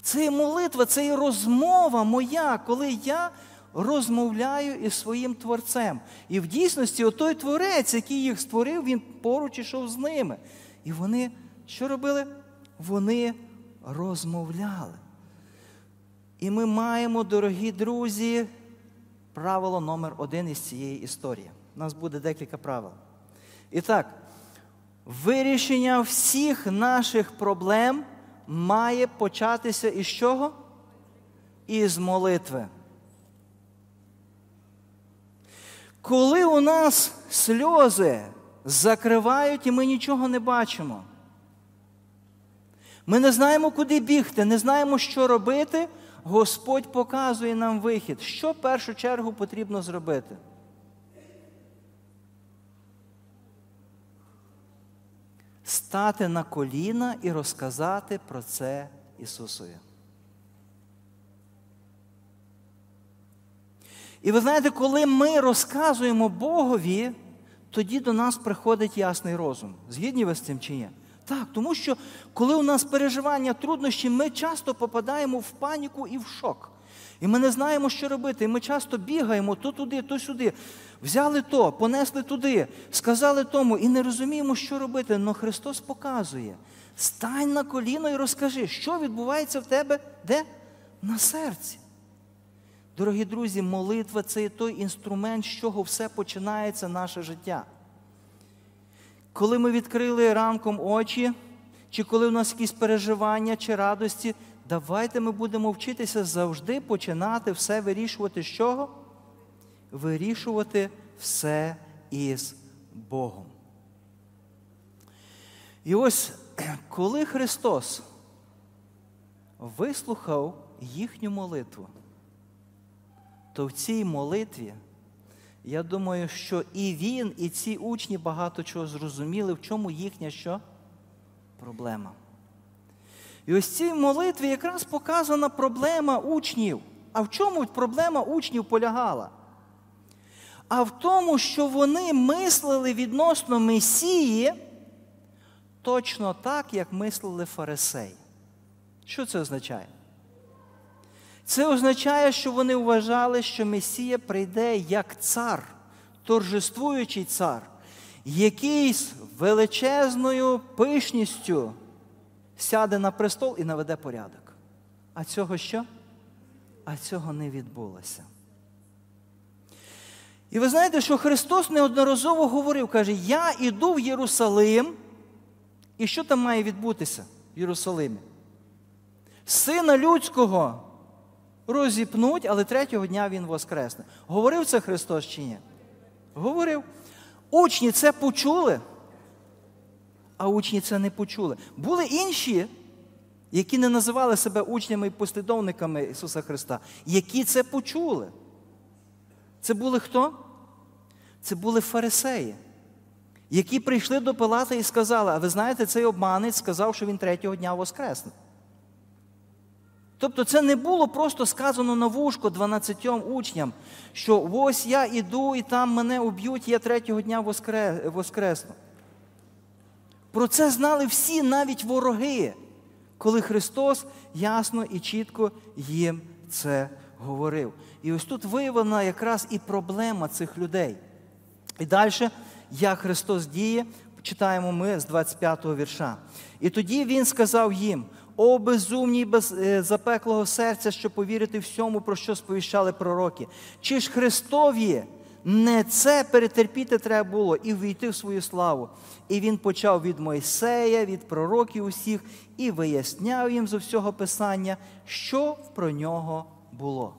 Це є молитва, це є розмова моя, коли я розмовляю із своїм творцем. І в дійсності отой творець, який їх створив, він поруч ішов з ними. І вони що робили? Вони розмовляли. І ми маємо, дорогі друзі, правило номер один із цієї історії. У нас буде декілька правил. І так, вирішення всіх наших проблем має початися із чого? Із молитви. Коли у нас сльози закривають і ми нічого не бачимо, ми не знаємо, куди бігти, не знаємо, що робити, Господь показує нам вихід. Що в першу чергу потрібно зробити? Стати на коліна і розказати про це Ісусові. І ви знаєте, коли ми розказуємо Богові, тоді до нас приходить ясний розум. Згідні ви з цим чи ні? Так, тому що коли у нас переживання, труднощі, ми часто попадаємо в паніку і в шок. І ми не знаємо, що робити. І ми часто бігаємо то туди, то сюди. Взяли то, понесли туди, сказали тому, і не розуміємо, що робити. Но Христос показує: стань на коліно і розкажи, що відбувається в тебе де? На серці. Дорогі друзі, молитва це є той інструмент, з чого все починається наше життя. Коли ми відкрили ранком очі, чи коли у нас якісь переживання чи радості, давайте ми будемо вчитися завжди починати все вирішувати з чого? Вирішувати все із Богом. І ось коли Христос вислухав їхню молитву, то в цій молитві, я думаю, що і він, і ці учні багато чого зрозуміли, в чому їхня що? Проблема. І ось в цій молитві якраз показана проблема учнів. А в чому проблема учнів полягала? А в тому, що вони мислили відносно Месії точно так, як мислили фарисеї. Що це означає? Це означає, що вони вважали, що Месія прийде як цар, торжествуючий цар, який з величезною пишністю сяде на престол і наведе порядок. А цього що? А цього не відбулося. І ви знаєте, що Христос неодноразово говорив, каже, я іду в Єрусалим. І що там має відбутися в Єрусалимі? Сина людського розіпнуть, але третього дня Він воскресне. Говорив це Христос чи ні? Говорив. Учні це почули, а учні це не почули. Були інші, які не називали себе учнями і послідовниками Ісуса Христа, які це почули. Це були хто? Це були фарисеї, які прийшли до Пилата і сказали: а ви знаєте, цей обманець сказав, що він третього дня воскресне. Тобто це не було просто сказано на вушко 12 учням, що ось я іду і там мене уб'ють, я третього дня воскресну. Про це знали всі, навіть вороги, коли Христос ясно і чітко їм це говорив. І ось тут виявлена якраз і проблема цих людей. І далі, як Христос діє, читаємо ми з 25-го вірша. І тоді Він сказав їм: о, безумні без е, запеклого серця, що повірити всьому, про що сповіщали пророки. Чи ж Христові не це перетерпіти треба було і ввійти в свою славу? І він почав від Мойсея, від пророків усіх, і виясняв їм з усього Писання, що про нього було.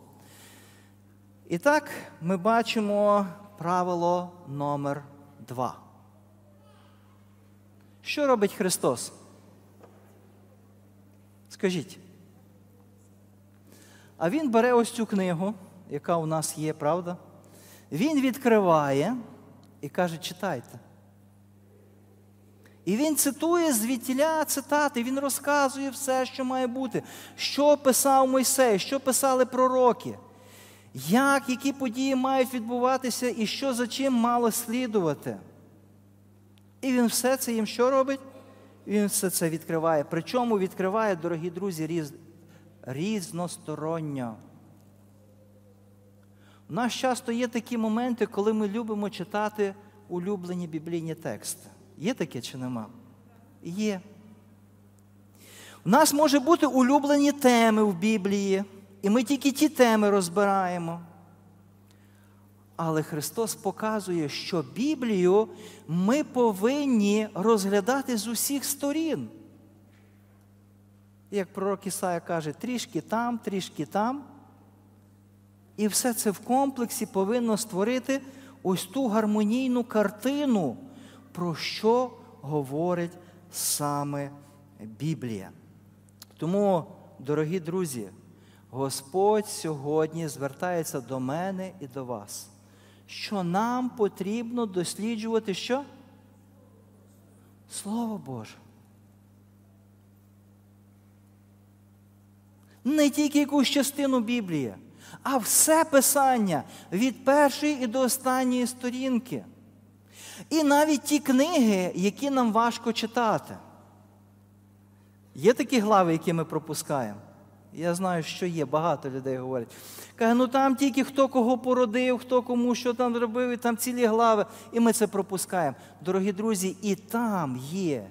І так ми бачимо правило номер два. Що робить Христос? Скажіть. А він бере ось цю книгу, яка у нас є, правда? Він відкриває і каже, читайте. І він цитує звідтіля цитати, він розказує все, що має бути, що писав Мойсей, що писали пророки, як, які події мають відбуватися і що за чим мало слідувати. І він все це їм що робить? Він все це відкриває. Причому відкриває, дорогі друзі, різ... різносторонньо. У нас часто є такі моменти, коли ми любимо читати улюблені біблійні тексти. Є таке чи нема? Є. У нас може бути улюблені теми в Біблії, і ми тільки ті теми розбираємо. Але Христос показує, що Біблію ми повинні розглядати з усіх сторін. Як пророк Ісая каже, трішки там, трішки там. І все це в комплексі повинно створити ось ту гармонійну картину, про що говорить саме Біблія. Тому, дорогі друзі, Господь сьогодні звертається до мене і до вас, що нам потрібно досліджувати що? Слово Боже. Не тільки якусь частину Біблії, а все Писання від першої і до останньої сторінки. І навіть ті книги, які нам важко читати. Є такі глави, які ми пропускаємо. Я знаю, що є, багато людей говорять. Каже, ну там тільки хто кого породив, хто кому що там зробив, і там цілі глави, і ми це пропускаємо. Дорогі друзі, і там є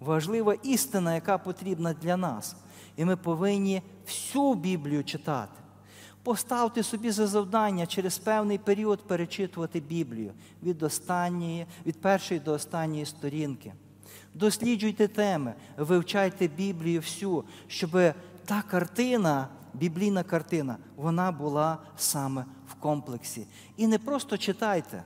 важлива істина, яка потрібна для нас. І ми повинні всю Біблію читати. Поставте собі за завдання через певний період перечитувати Біблію від останньої, від першої до останньої сторінки. Досліджуйте теми, вивчайте Біблію всю, щоб та картина, біблійна картина, вона була саме в комплексі. І не просто читайте.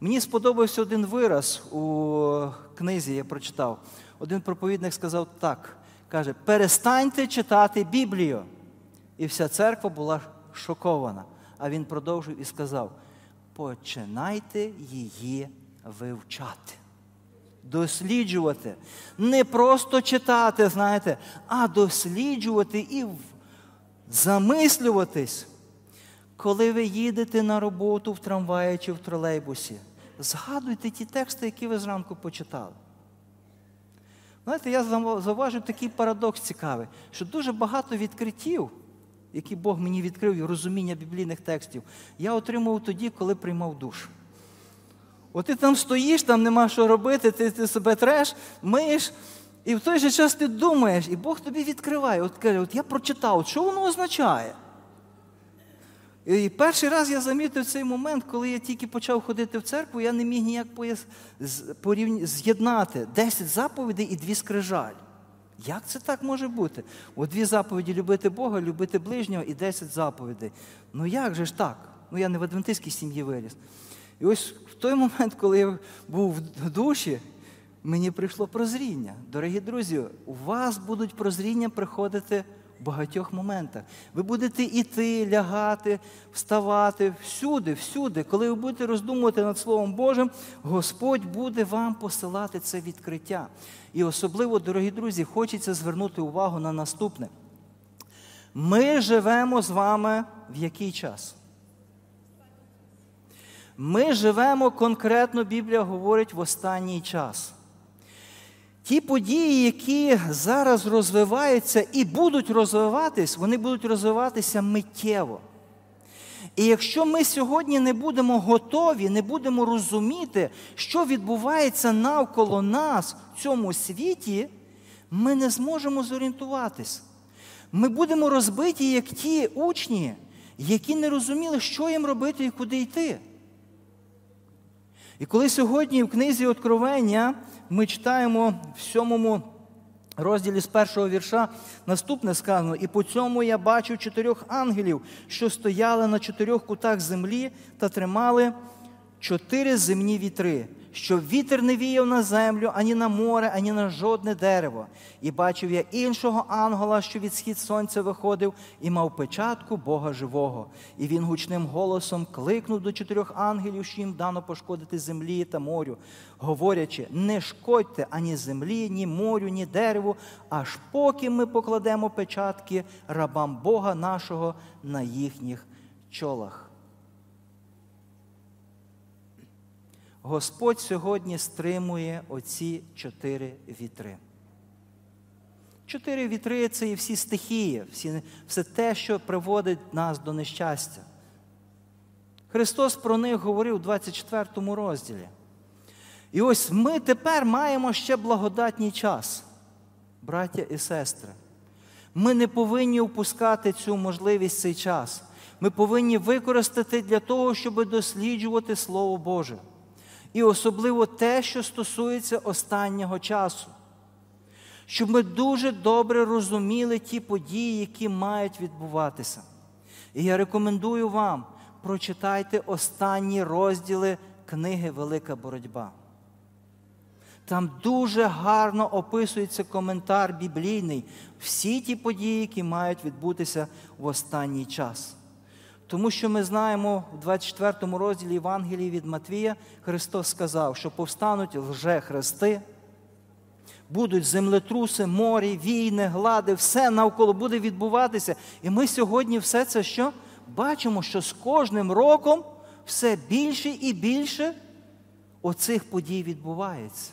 Мені сподобався один вираз у книзі, я прочитав. Один проповідник сказав так: каже: перестаньте читати Біблію. І вся церква була шокована. А він продовжив і сказав: починайте її вивчати досліджувати. Не просто читати, знаєте, а досліджувати і замислюватись. Коли ви їдете на роботу в трамваї чи в тролейбусі, згадуйте ті тексти, які ви зранку почитали. Знаєте, я зауважив такий парадокс цікавий, що дуже багато відкриттів, які Бог мені відкрив, і розуміння біблійних текстів, я отримував тоді, коли приймав душ. От ти там стоїш, там нема що робити, ти, ти себе треш, миєш, і в той же час ти думаєш, і Бог тобі відкриває. От каже, от я прочитав, що воно означає? І перший раз я замітив цей момент, коли я тільки почав ходити в церкву, я не міг ніяк з'єднати 10 заповідей і дві скрижаль. Як це так може бути? От дві заповіді любити Бога, любити ближнього і 10 заповідей. Ну як же ж так? Ну я не в адвентистській сім'ї виріс. І ось в той момент, коли я був в душі, мені прийшло прозріння. Дорогі друзі, у вас будуть прозріння приходити в багатьох моментах. Ви будете іти, лягати, вставати всюди, всюди. Коли ви будете роздумувати над Словом Божим, Господь буде вам посилати це відкриття. І особливо, дорогі друзі, хочеться звернути увагу на наступне. Ми живемо з вами в який час? Ми живемо конкретно, Біблія говорить, в останній час. Ті події, які зараз розвиваються і будуть розвиватись, вони будуть розвиватися миттєво. І якщо ми сьогодні не будемо готові, не будемо розуміти, що відбувається навколо нас в цьому світі, ми не зможемо зорієнтуватись. Ми будемо розбиті, як ті учні, які не розуміли, що їм робити і куди йти. І коли сьогодні в книзі Откровення ми читаємо в сьомому розділі з першого вірша наступне сказано: І по цьому я бачив чотирьох ангелів, що стояли на чотирьох кутах землі та тримали чотири земні вітри щоб вітер не віяв на землю, ані на море, ані на жодне дерево. І бачив я іншого ангела, що від схід сонця виходив, і мав печатку Бога живого. І він гучним голосом кликнув до чотирьох ангелів, що їм дано пошкодити землі та морю, говорячи: не шкодьте ані землі, ні морю, ні дереву, аж поки ми покладемо печатки рабам Бога нашого на їхніх чолах. Господь сьогодні стримує оці чотири вітри. Чотири вітри це і всі стихії, всі, все те, що приводить нас до нещастя. Христос про них говорив у 24 розділі. І ось ми тепер маємо ще благодатній час, браття і сестри. Ми не повинні упускати цю можливість цей час. Ми повинні використати для того, щоб досліджувати Слово Боже. І особливо те, що стосується останнього часу. Щоб ми дуже добре розуміли ті події, які мають відбуватися. І я рекомендую вам прочитайте останні розділи книги Велика боротьба. Там дуже гарно описується коментар біблійний, всі ті події, які мають відбутися в останній час. Тому що ми знаємо в 24 розділі Євангелії від Матвія Христос сказав, що повстануть лже-хрести, будуть землетруси, морі, війни, глади, все навколо буде відбуватися. І ми сьогодні все це що? Бачимо, що з кожним роком все більше і більше оцих подій відбувається.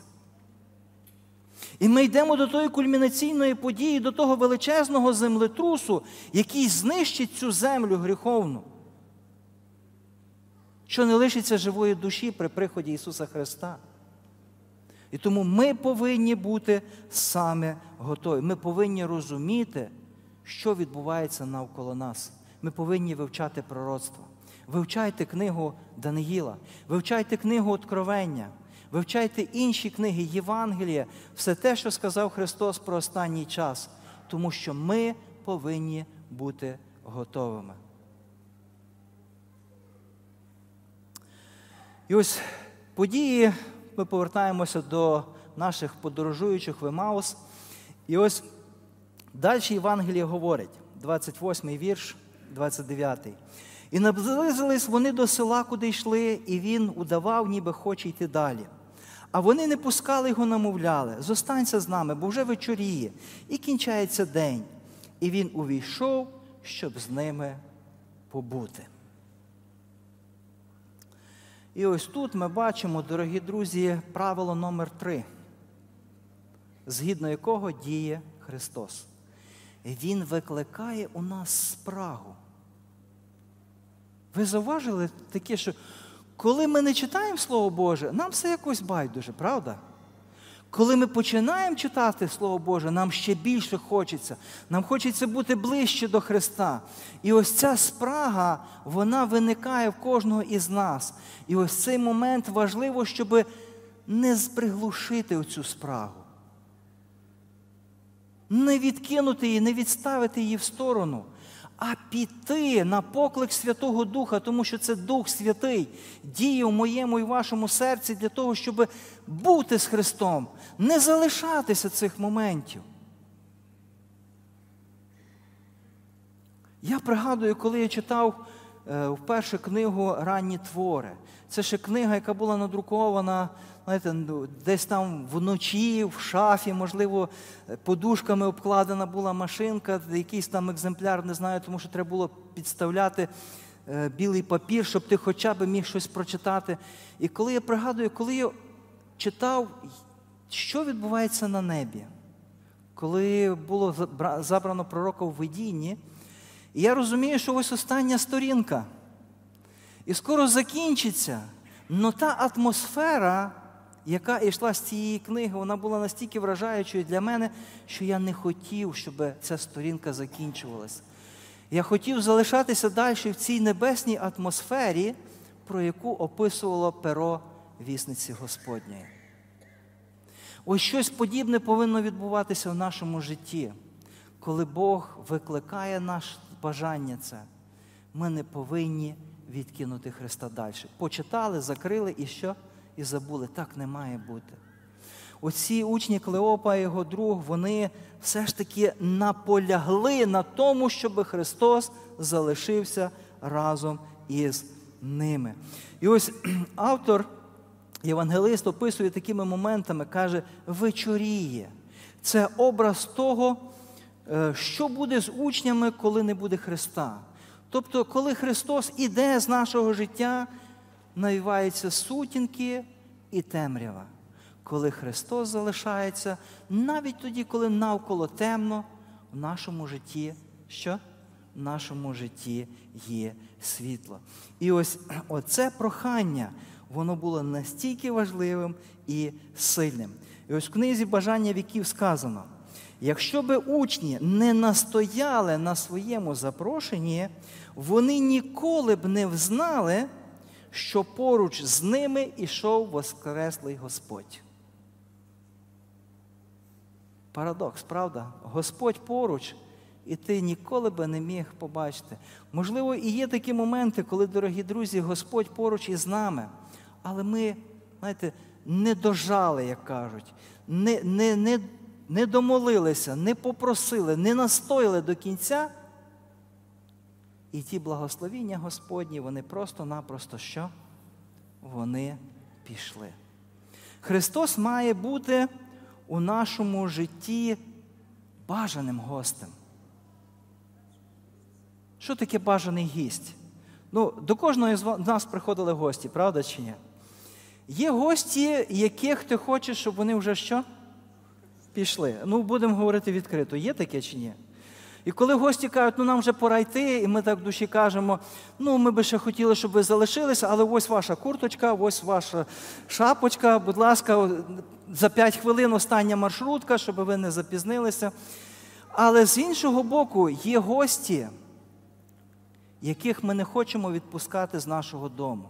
І ми йдемо до тої кульмінаційної події, до того величезного землетрусу, який знищить цю землю гріховну, що не лишиться живої душі при приході Ісуса Христа. І тому ми повинні бути саме готові. Ми повинні розуміти, що відбувається навколо нас. Ми повинні вивчати пророцтво. Вивчайте книгу Даниїла, вивчайте книгу Откровення, вивчайте інші книги Євангелія, все те, що сказав Христос про останній час, тому що ми повинні бути готовими. І ось події, ми повертаємося до наших подорожуючих в Емаус. І ось далі Євангеліє говорить, 28 вірш, 29. І наблизились вони до села, куди йшли, і він удавав, ніби хоче йти далі. А вони не пускали його, намовляли, зостанься з нами, бо вже вечоріє, і кінчається день. І він увійшов, щоб з ними побути. І ось тут ми бачимо, дорогі друзі, правило номер три, згідно якого діє Христос. Він викликає у нас спрагу. Ви зауважили таке, що коли ми не читаємо Слово Боже, нам все якось байдуже, правда? Коли ми починаємо читати Слово Боже, нам ще більше хочеться. Нам хочеться бути ближче до Христа. І ось ця спрага, вона виникає в кожного із нас. І ось цей момент важливо, щоб не приглушити оцю спрагу. Не відкинути її, не відставити її в сторону, а піти на поклик Святого Духа, тому що це Дух Святий діє в моєму і вашому серці для того, щоб бути з Христом, не залишатися цих моментів. Я пригадую, коли я читав е, вперше книгу Ранні твори. Це ще книга, яка була надрукована знаєте, ну, десь там вночі, в шафі, можливо, подушками обкладена була машинка, якийсь там екземпляр, не знаю, тому що треба було підставляти е, білий папір, щоб ти хоча б міг щось прочитати. І коли я пригадую, коли я читав, що відбувається на небі, коли було забрано пророка в видінні, і я розумію, що ось остання сторінка. І скоро закінчиться. Но та атмосфера, яка йшла з цієї книги, вона була настільки вражаючою для мене, що я не хотів, щоб ця сторінка закінчувалася. Я хотів залишатися далі в цій небесній атмосфері, про яку описувало перо вісниці Господньої. Ось щось подібне повинно відбуватися в нашому житті, коли Бог викликає наше бажання це. Ми не повинні відкинути Христа далі. Почитали, закрили і що? І забули. Так не має бути. Оці учні Клеопа і його друг, вони все ж таки наполягли на тому, щоб Христос залишився разом із ними. І ось автор, євангелист, описує такими моментами, каже, вечоріє. Це образ того, е, що буде з учнями, коли не буде Христа. Тобто, коли Христос іде з нашого життя, навіваються сутінки і темрява. коли Христос залишається, навіть тоді, коли навколо темно, в нашому житті що? В нашому житті є світло. І ось оце прохання, воно було настільки важливим і сильним. І ось в книзі Бажання віків сказано: якщо би учні не настояли на своєму запрошенні, вони ніколи б не взнали, що поруч з ними ішов Воскреслий Господь. Парадокс, правда? Господь поруч, і ти ніколи би не міг побачити. Можливо, і є такі моменти, коли, дорогі друзі, Господь поруч із нами, але ми, знаєте, не дожали, як кажуть, не, не, не, не домолилися, не попросили, не настояли до кінця. І ті благословіння Господні, вони просто-напросто що? Вони пішли. Христос має бути у нашому житті бажаним гостем. Що таке бажаний гість? Ну, до кожного з нас приходили гості, правда чи ні? Є гості, яких ти хочеш, щоб вони вже що? Пішли. Ну, будемо говорити відкрито, є таке чи ні? І коли гості кажуть, ну нам вже пора йти, і ми так в душі кажемо, ну ми би ще хотіли, щоб ви залишилися, але ось ваша курточка, ось ваша шапочка, будь ласка, за 5 хвилин остання маршрутка, щоб ви не запізнилися. Але з іншого боку, є гості, яких ми не хочемо відпускати з нашого дому,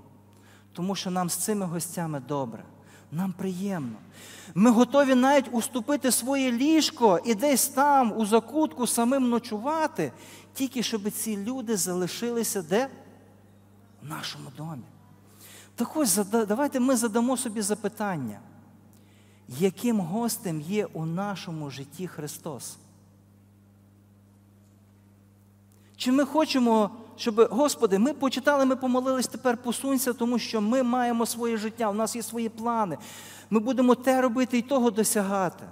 тому що нам з цими гостями добре. Нам приємно. Ми готові навіть уступити своє ліжко і десь там, у закутку, самим ночувати, тільки щоб ці люди залишилися де? В нашому домі. Так ось давайте ми задамо собі запитання, яким гостем є у нашому житті Христос? Чи ми хочемо, щоб, Господи, ми почитали, ми помолились, тепер посунься, тому що ми маємо своє життя, у нас є свої плани. Ми будемо те робити і того досягати.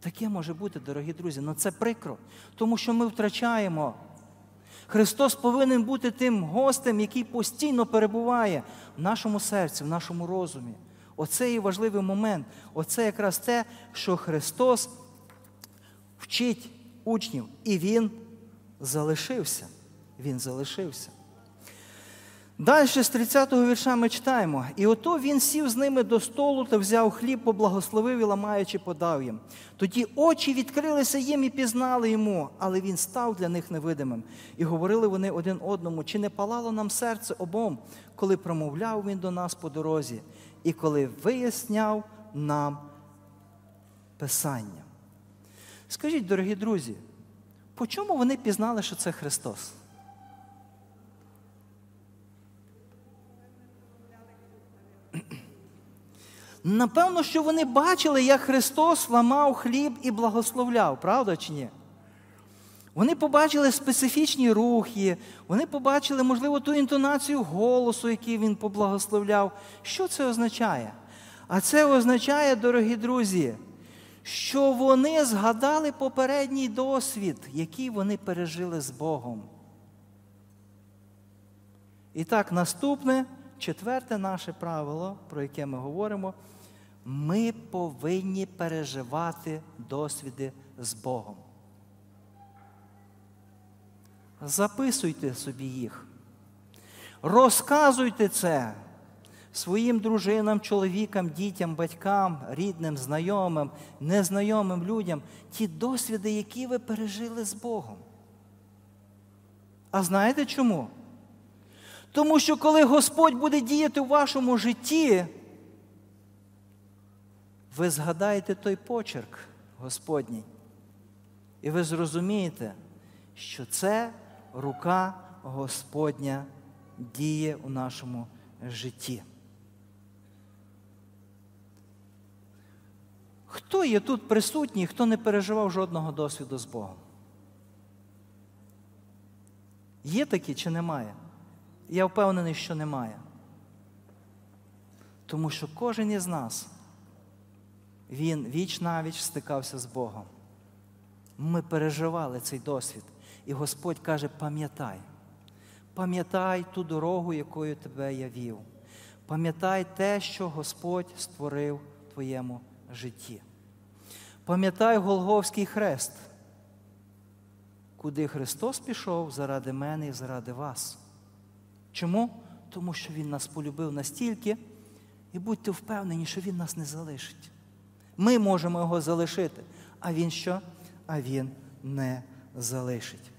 Таке може бути, дорогі друзі, але це прикро, тому що ми втрачаємо. Христос повинен бути тим гостем, який постійно перебуває в нашому серці, в нашому розумі. Оце і важливий момент. Оце якраз те, що Христос вчить учнів, і Він залишився. Він залишився. Далі з 30-го вірша ми читаємо. І ото він сів з ними до столу та взяв хліб, поблагословив і ламаючи, подав їм. Тоді очі відкрилися їм і пізнали йому, але він став для них невидимим. І говорили вони один одному, чи не палало нам серце обом, коли промовляв він до нас по дорозі, і коли виясняв нам Писання. Скажіть, дорогі друзі, по чому вони пізнали, що це Христос? Напевно, що вони бачили, як Христос ламав хліб і благословляв, правда чи ні? Вони побачили специфічні рухи, вони побачили, можливо, ту інтонацію голосу, який він поблагословляв. Що це означає? А це означає, дорогі друзі, що вони згадали попередній досвід, який вони пережили з Богом. І так, наступне, четверте наше правило, про яке ми говоримо, ми повинні переживати досвіди з Богом. Записуйте собі їх. Розказуйте це своїм дружинам, чоловікам, дітям, батькам, рідним, знайомим, незнайомим людям ті досвіди, які ви пережили з Богом. А знаєте чому? Тому що коли Господь буде діяти у вашому житті, ви згадаєте той почерк Господній. І ви зрозумієте, що це рука Господня діє у нашому житті. Хто є тут присутній, хто не переживав жодного досвіду з Богом? Є такі чи немає? Я впевнений, що немає. Тому що кожен із нас, він віч навіч стикався з Богом. Ми переживали цей досвід. І Господь каже: пам'ятай, пам'ятай ту дорогу, якою тебе я вів. Пам'ятай те, що Господь створив в твоєму житті. Пам'ятай Голговський хрест, куди Христос пішов заради мене і заради вас. Чому? Тому що Він нас полюбив настільки, і будьте впевнені, що Він нас не залишить. Ми можемо його залишити, а Він що? А Він не залишить.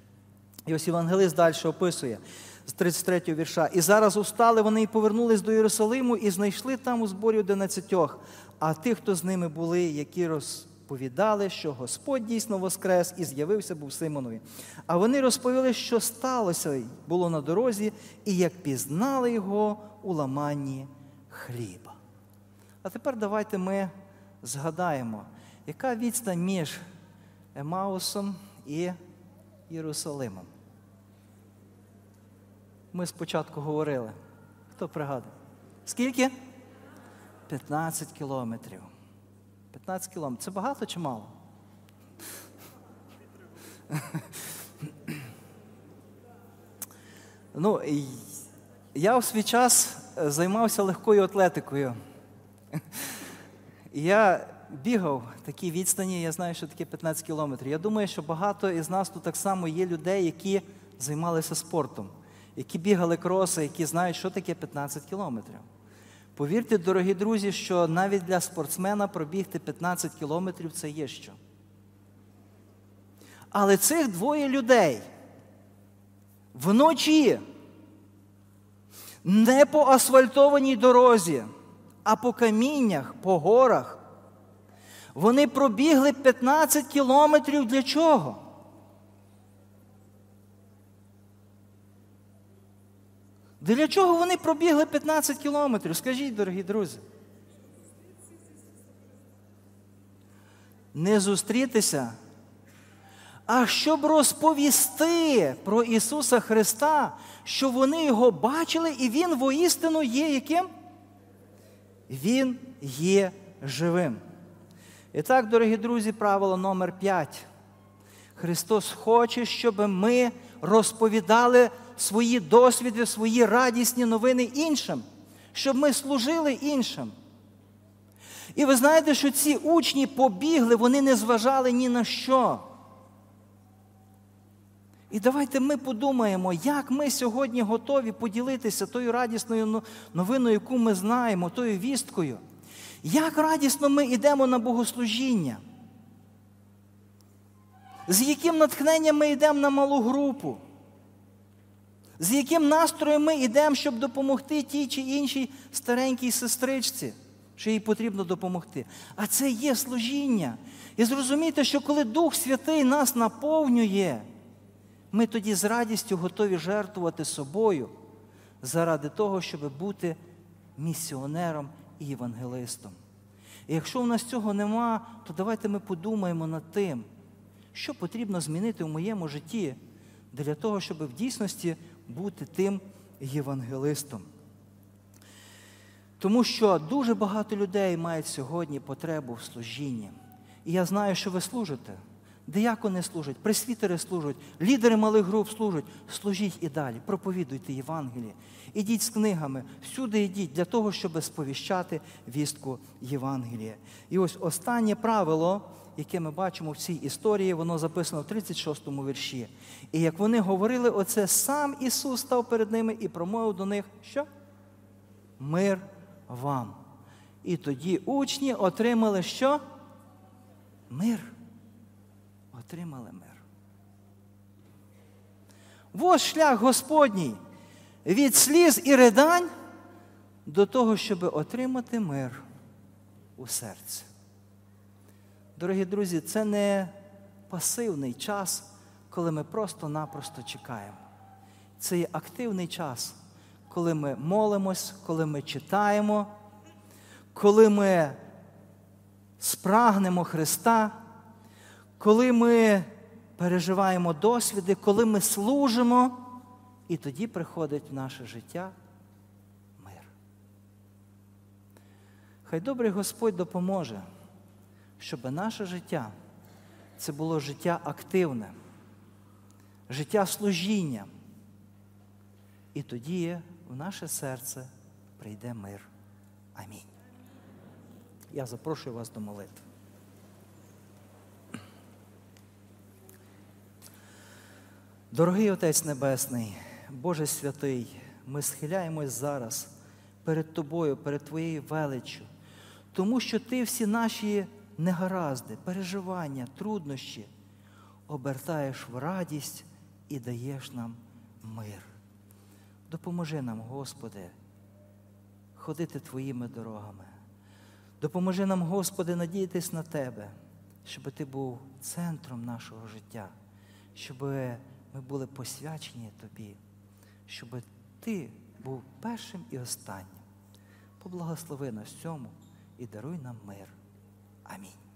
І ось Євангелист далі описує з 33 го вірша. І зараз устали вони і повернулись до Єрусалиму і знайшли там у зборі одинадцятьох. А тих, хто з ними були, які розповідали, що Господь дійсно воскрес і з'явився був Симонові. А вони розповіли, що сталося було на дорозі, і як пізнали його у ламанні хліба. А тепер давайте ми згадаємо, яка відстань між Емаусом і Єрусалимом. Ми спочатку говорили. Хто пригадує? Скільки? 15 кілометрів. 15 кілометрів. Це багато чи мало? Ну, я в свій час е, займався легкою атлетикою. Я бігав такі відстані, я знаю, що таке 15 кілометрів. Я думаю, що багато із нас тут так само є людей, які займалися спортом, які бігали кроси, які знають, що таке 15 кілометрів. Повірте, дорогі друзі, що навіть для спортсмена пробігти 15 кілометрів це є що. Але цих двоє людей вночі не по асфальтованій дорозі, а по каміннях, по горах. Вони пробігли 15 кілометрів для чого? Для чого вони пробігли 15 кілометрів? Скажіть, дорогі друзі. Не зустрітися, а щоб розповісти про Ісуса Христа, що вони його бачили, і Він воістину є яким? Він є живим. І так, дорогі друзі, правило номер 5. Христос хоче, щоб ми розповідали свої досвіди, свої радісні новини іншим, щоб ми служили іншим. І ви знаєте, що ці учні побігли, вони не зважали ні на що. І давайте ми подумаємо, як ми сьогодні готові поділитися тою радісною новиною, яку ми знаємо, тою вісткою. Як радісно ми йдемо на богослужіння? З яким натхненням ми йдемо на малу групу? З яким настроєм ми йдемо, щоб допомогти тій чи іншій старенькій сестричці, що їй потрібно допомогти. А це є служіння. І зрозумійте, що коли Дух Святий нас наповнює, ми тоді з радістю готові жертвувати собою заради того, щоб бути місіонером і євангелистом. І якщо в нас цього нема, то давайте ми подумаємо над тим, що потрібно змінити в моєму житті для того, щоб в дійсності бути тим євангелистом. Тому що дуже багато людей мають сьогодні потребу в служінні. І я знаю, що ви служите. Деякони служать, пресвітери служать, лідери малих груп служать. Служіть і далі, проповідуйте Євангеліє. Ідіть з книгами, всюди йдіть для того, щоб сповіщати вістку Євангелія. І ось останнє правило, яке ми бачимо в цій історії, воно записано в 36 му вірші. І як вони говорили оце, сам Ісус став перед ними і промовив до них, що? Мир вам. І тоді учні отримали що? Мир отримали мир. Ось шлях Господній від сліз і ридань до того, щоб отримати мир у серці. Дорогі друзі, це не пасивний час, коли ми просто-напросто чекаємо. Це є активний час, коли ми молимось, коли ми читаємо, коли ми спрагнемо Христа коли ми переживаємо досвіди, коли ми служимо, і тоді приходить в наше життя мир. Хай добрий Господь допоможе, щоб наше життя це було життя активне, життя служіння. І тоді в наше серце прийде мир. Амінь. Я запрошую вас до молитви. Дорогий Отець Небесний, Боже святий, ми схиляємось зараз перед Тобою, перед Твоєю величчю, тому що Ти всі наші негаразди, переживання, труднощі обертаєш в радість і даєш нам мир. Допоможи нам, Господи, ходити Твоїми дорогами. Допоможи нам, Господи, надіятись на Тебе, щоб Ти був центром нашого життя, щоб ми були посвячені Тобі, щоб Ти був першим і останнім. Поблагослови нас цьому і даруй нам мир. Амінь. глазами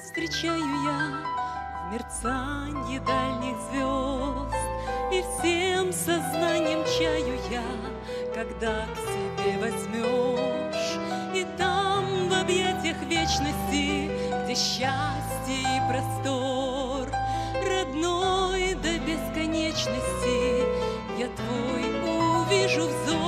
Господь, встречаю я В мерцанье дальних звезд. И всем сознанием чаю я Когда к себе возьмешь. И там в объятиях вечности Где счастье и простор. Родной до бесконечности Я твой увижу взор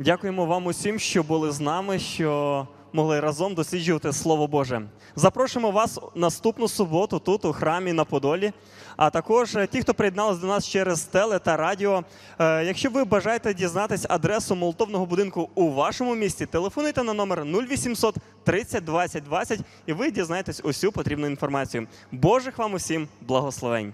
Дякуємо вам усім, що були з нами, що могли разом досліджувати Слово Боже. Запрошуємо вас наступну суботу тут, у храмі на Подолі. А також е, ті, хто приєдналися до нас через теле та радіо. Е, Якщо ви бажаєте дізнатись адресу молитовного будинку у вашому місті, телефонуйте на номер 0800 30 20 20 і ви дізнаєтесь усю потрібну інформацію. Божих вам усім благословень!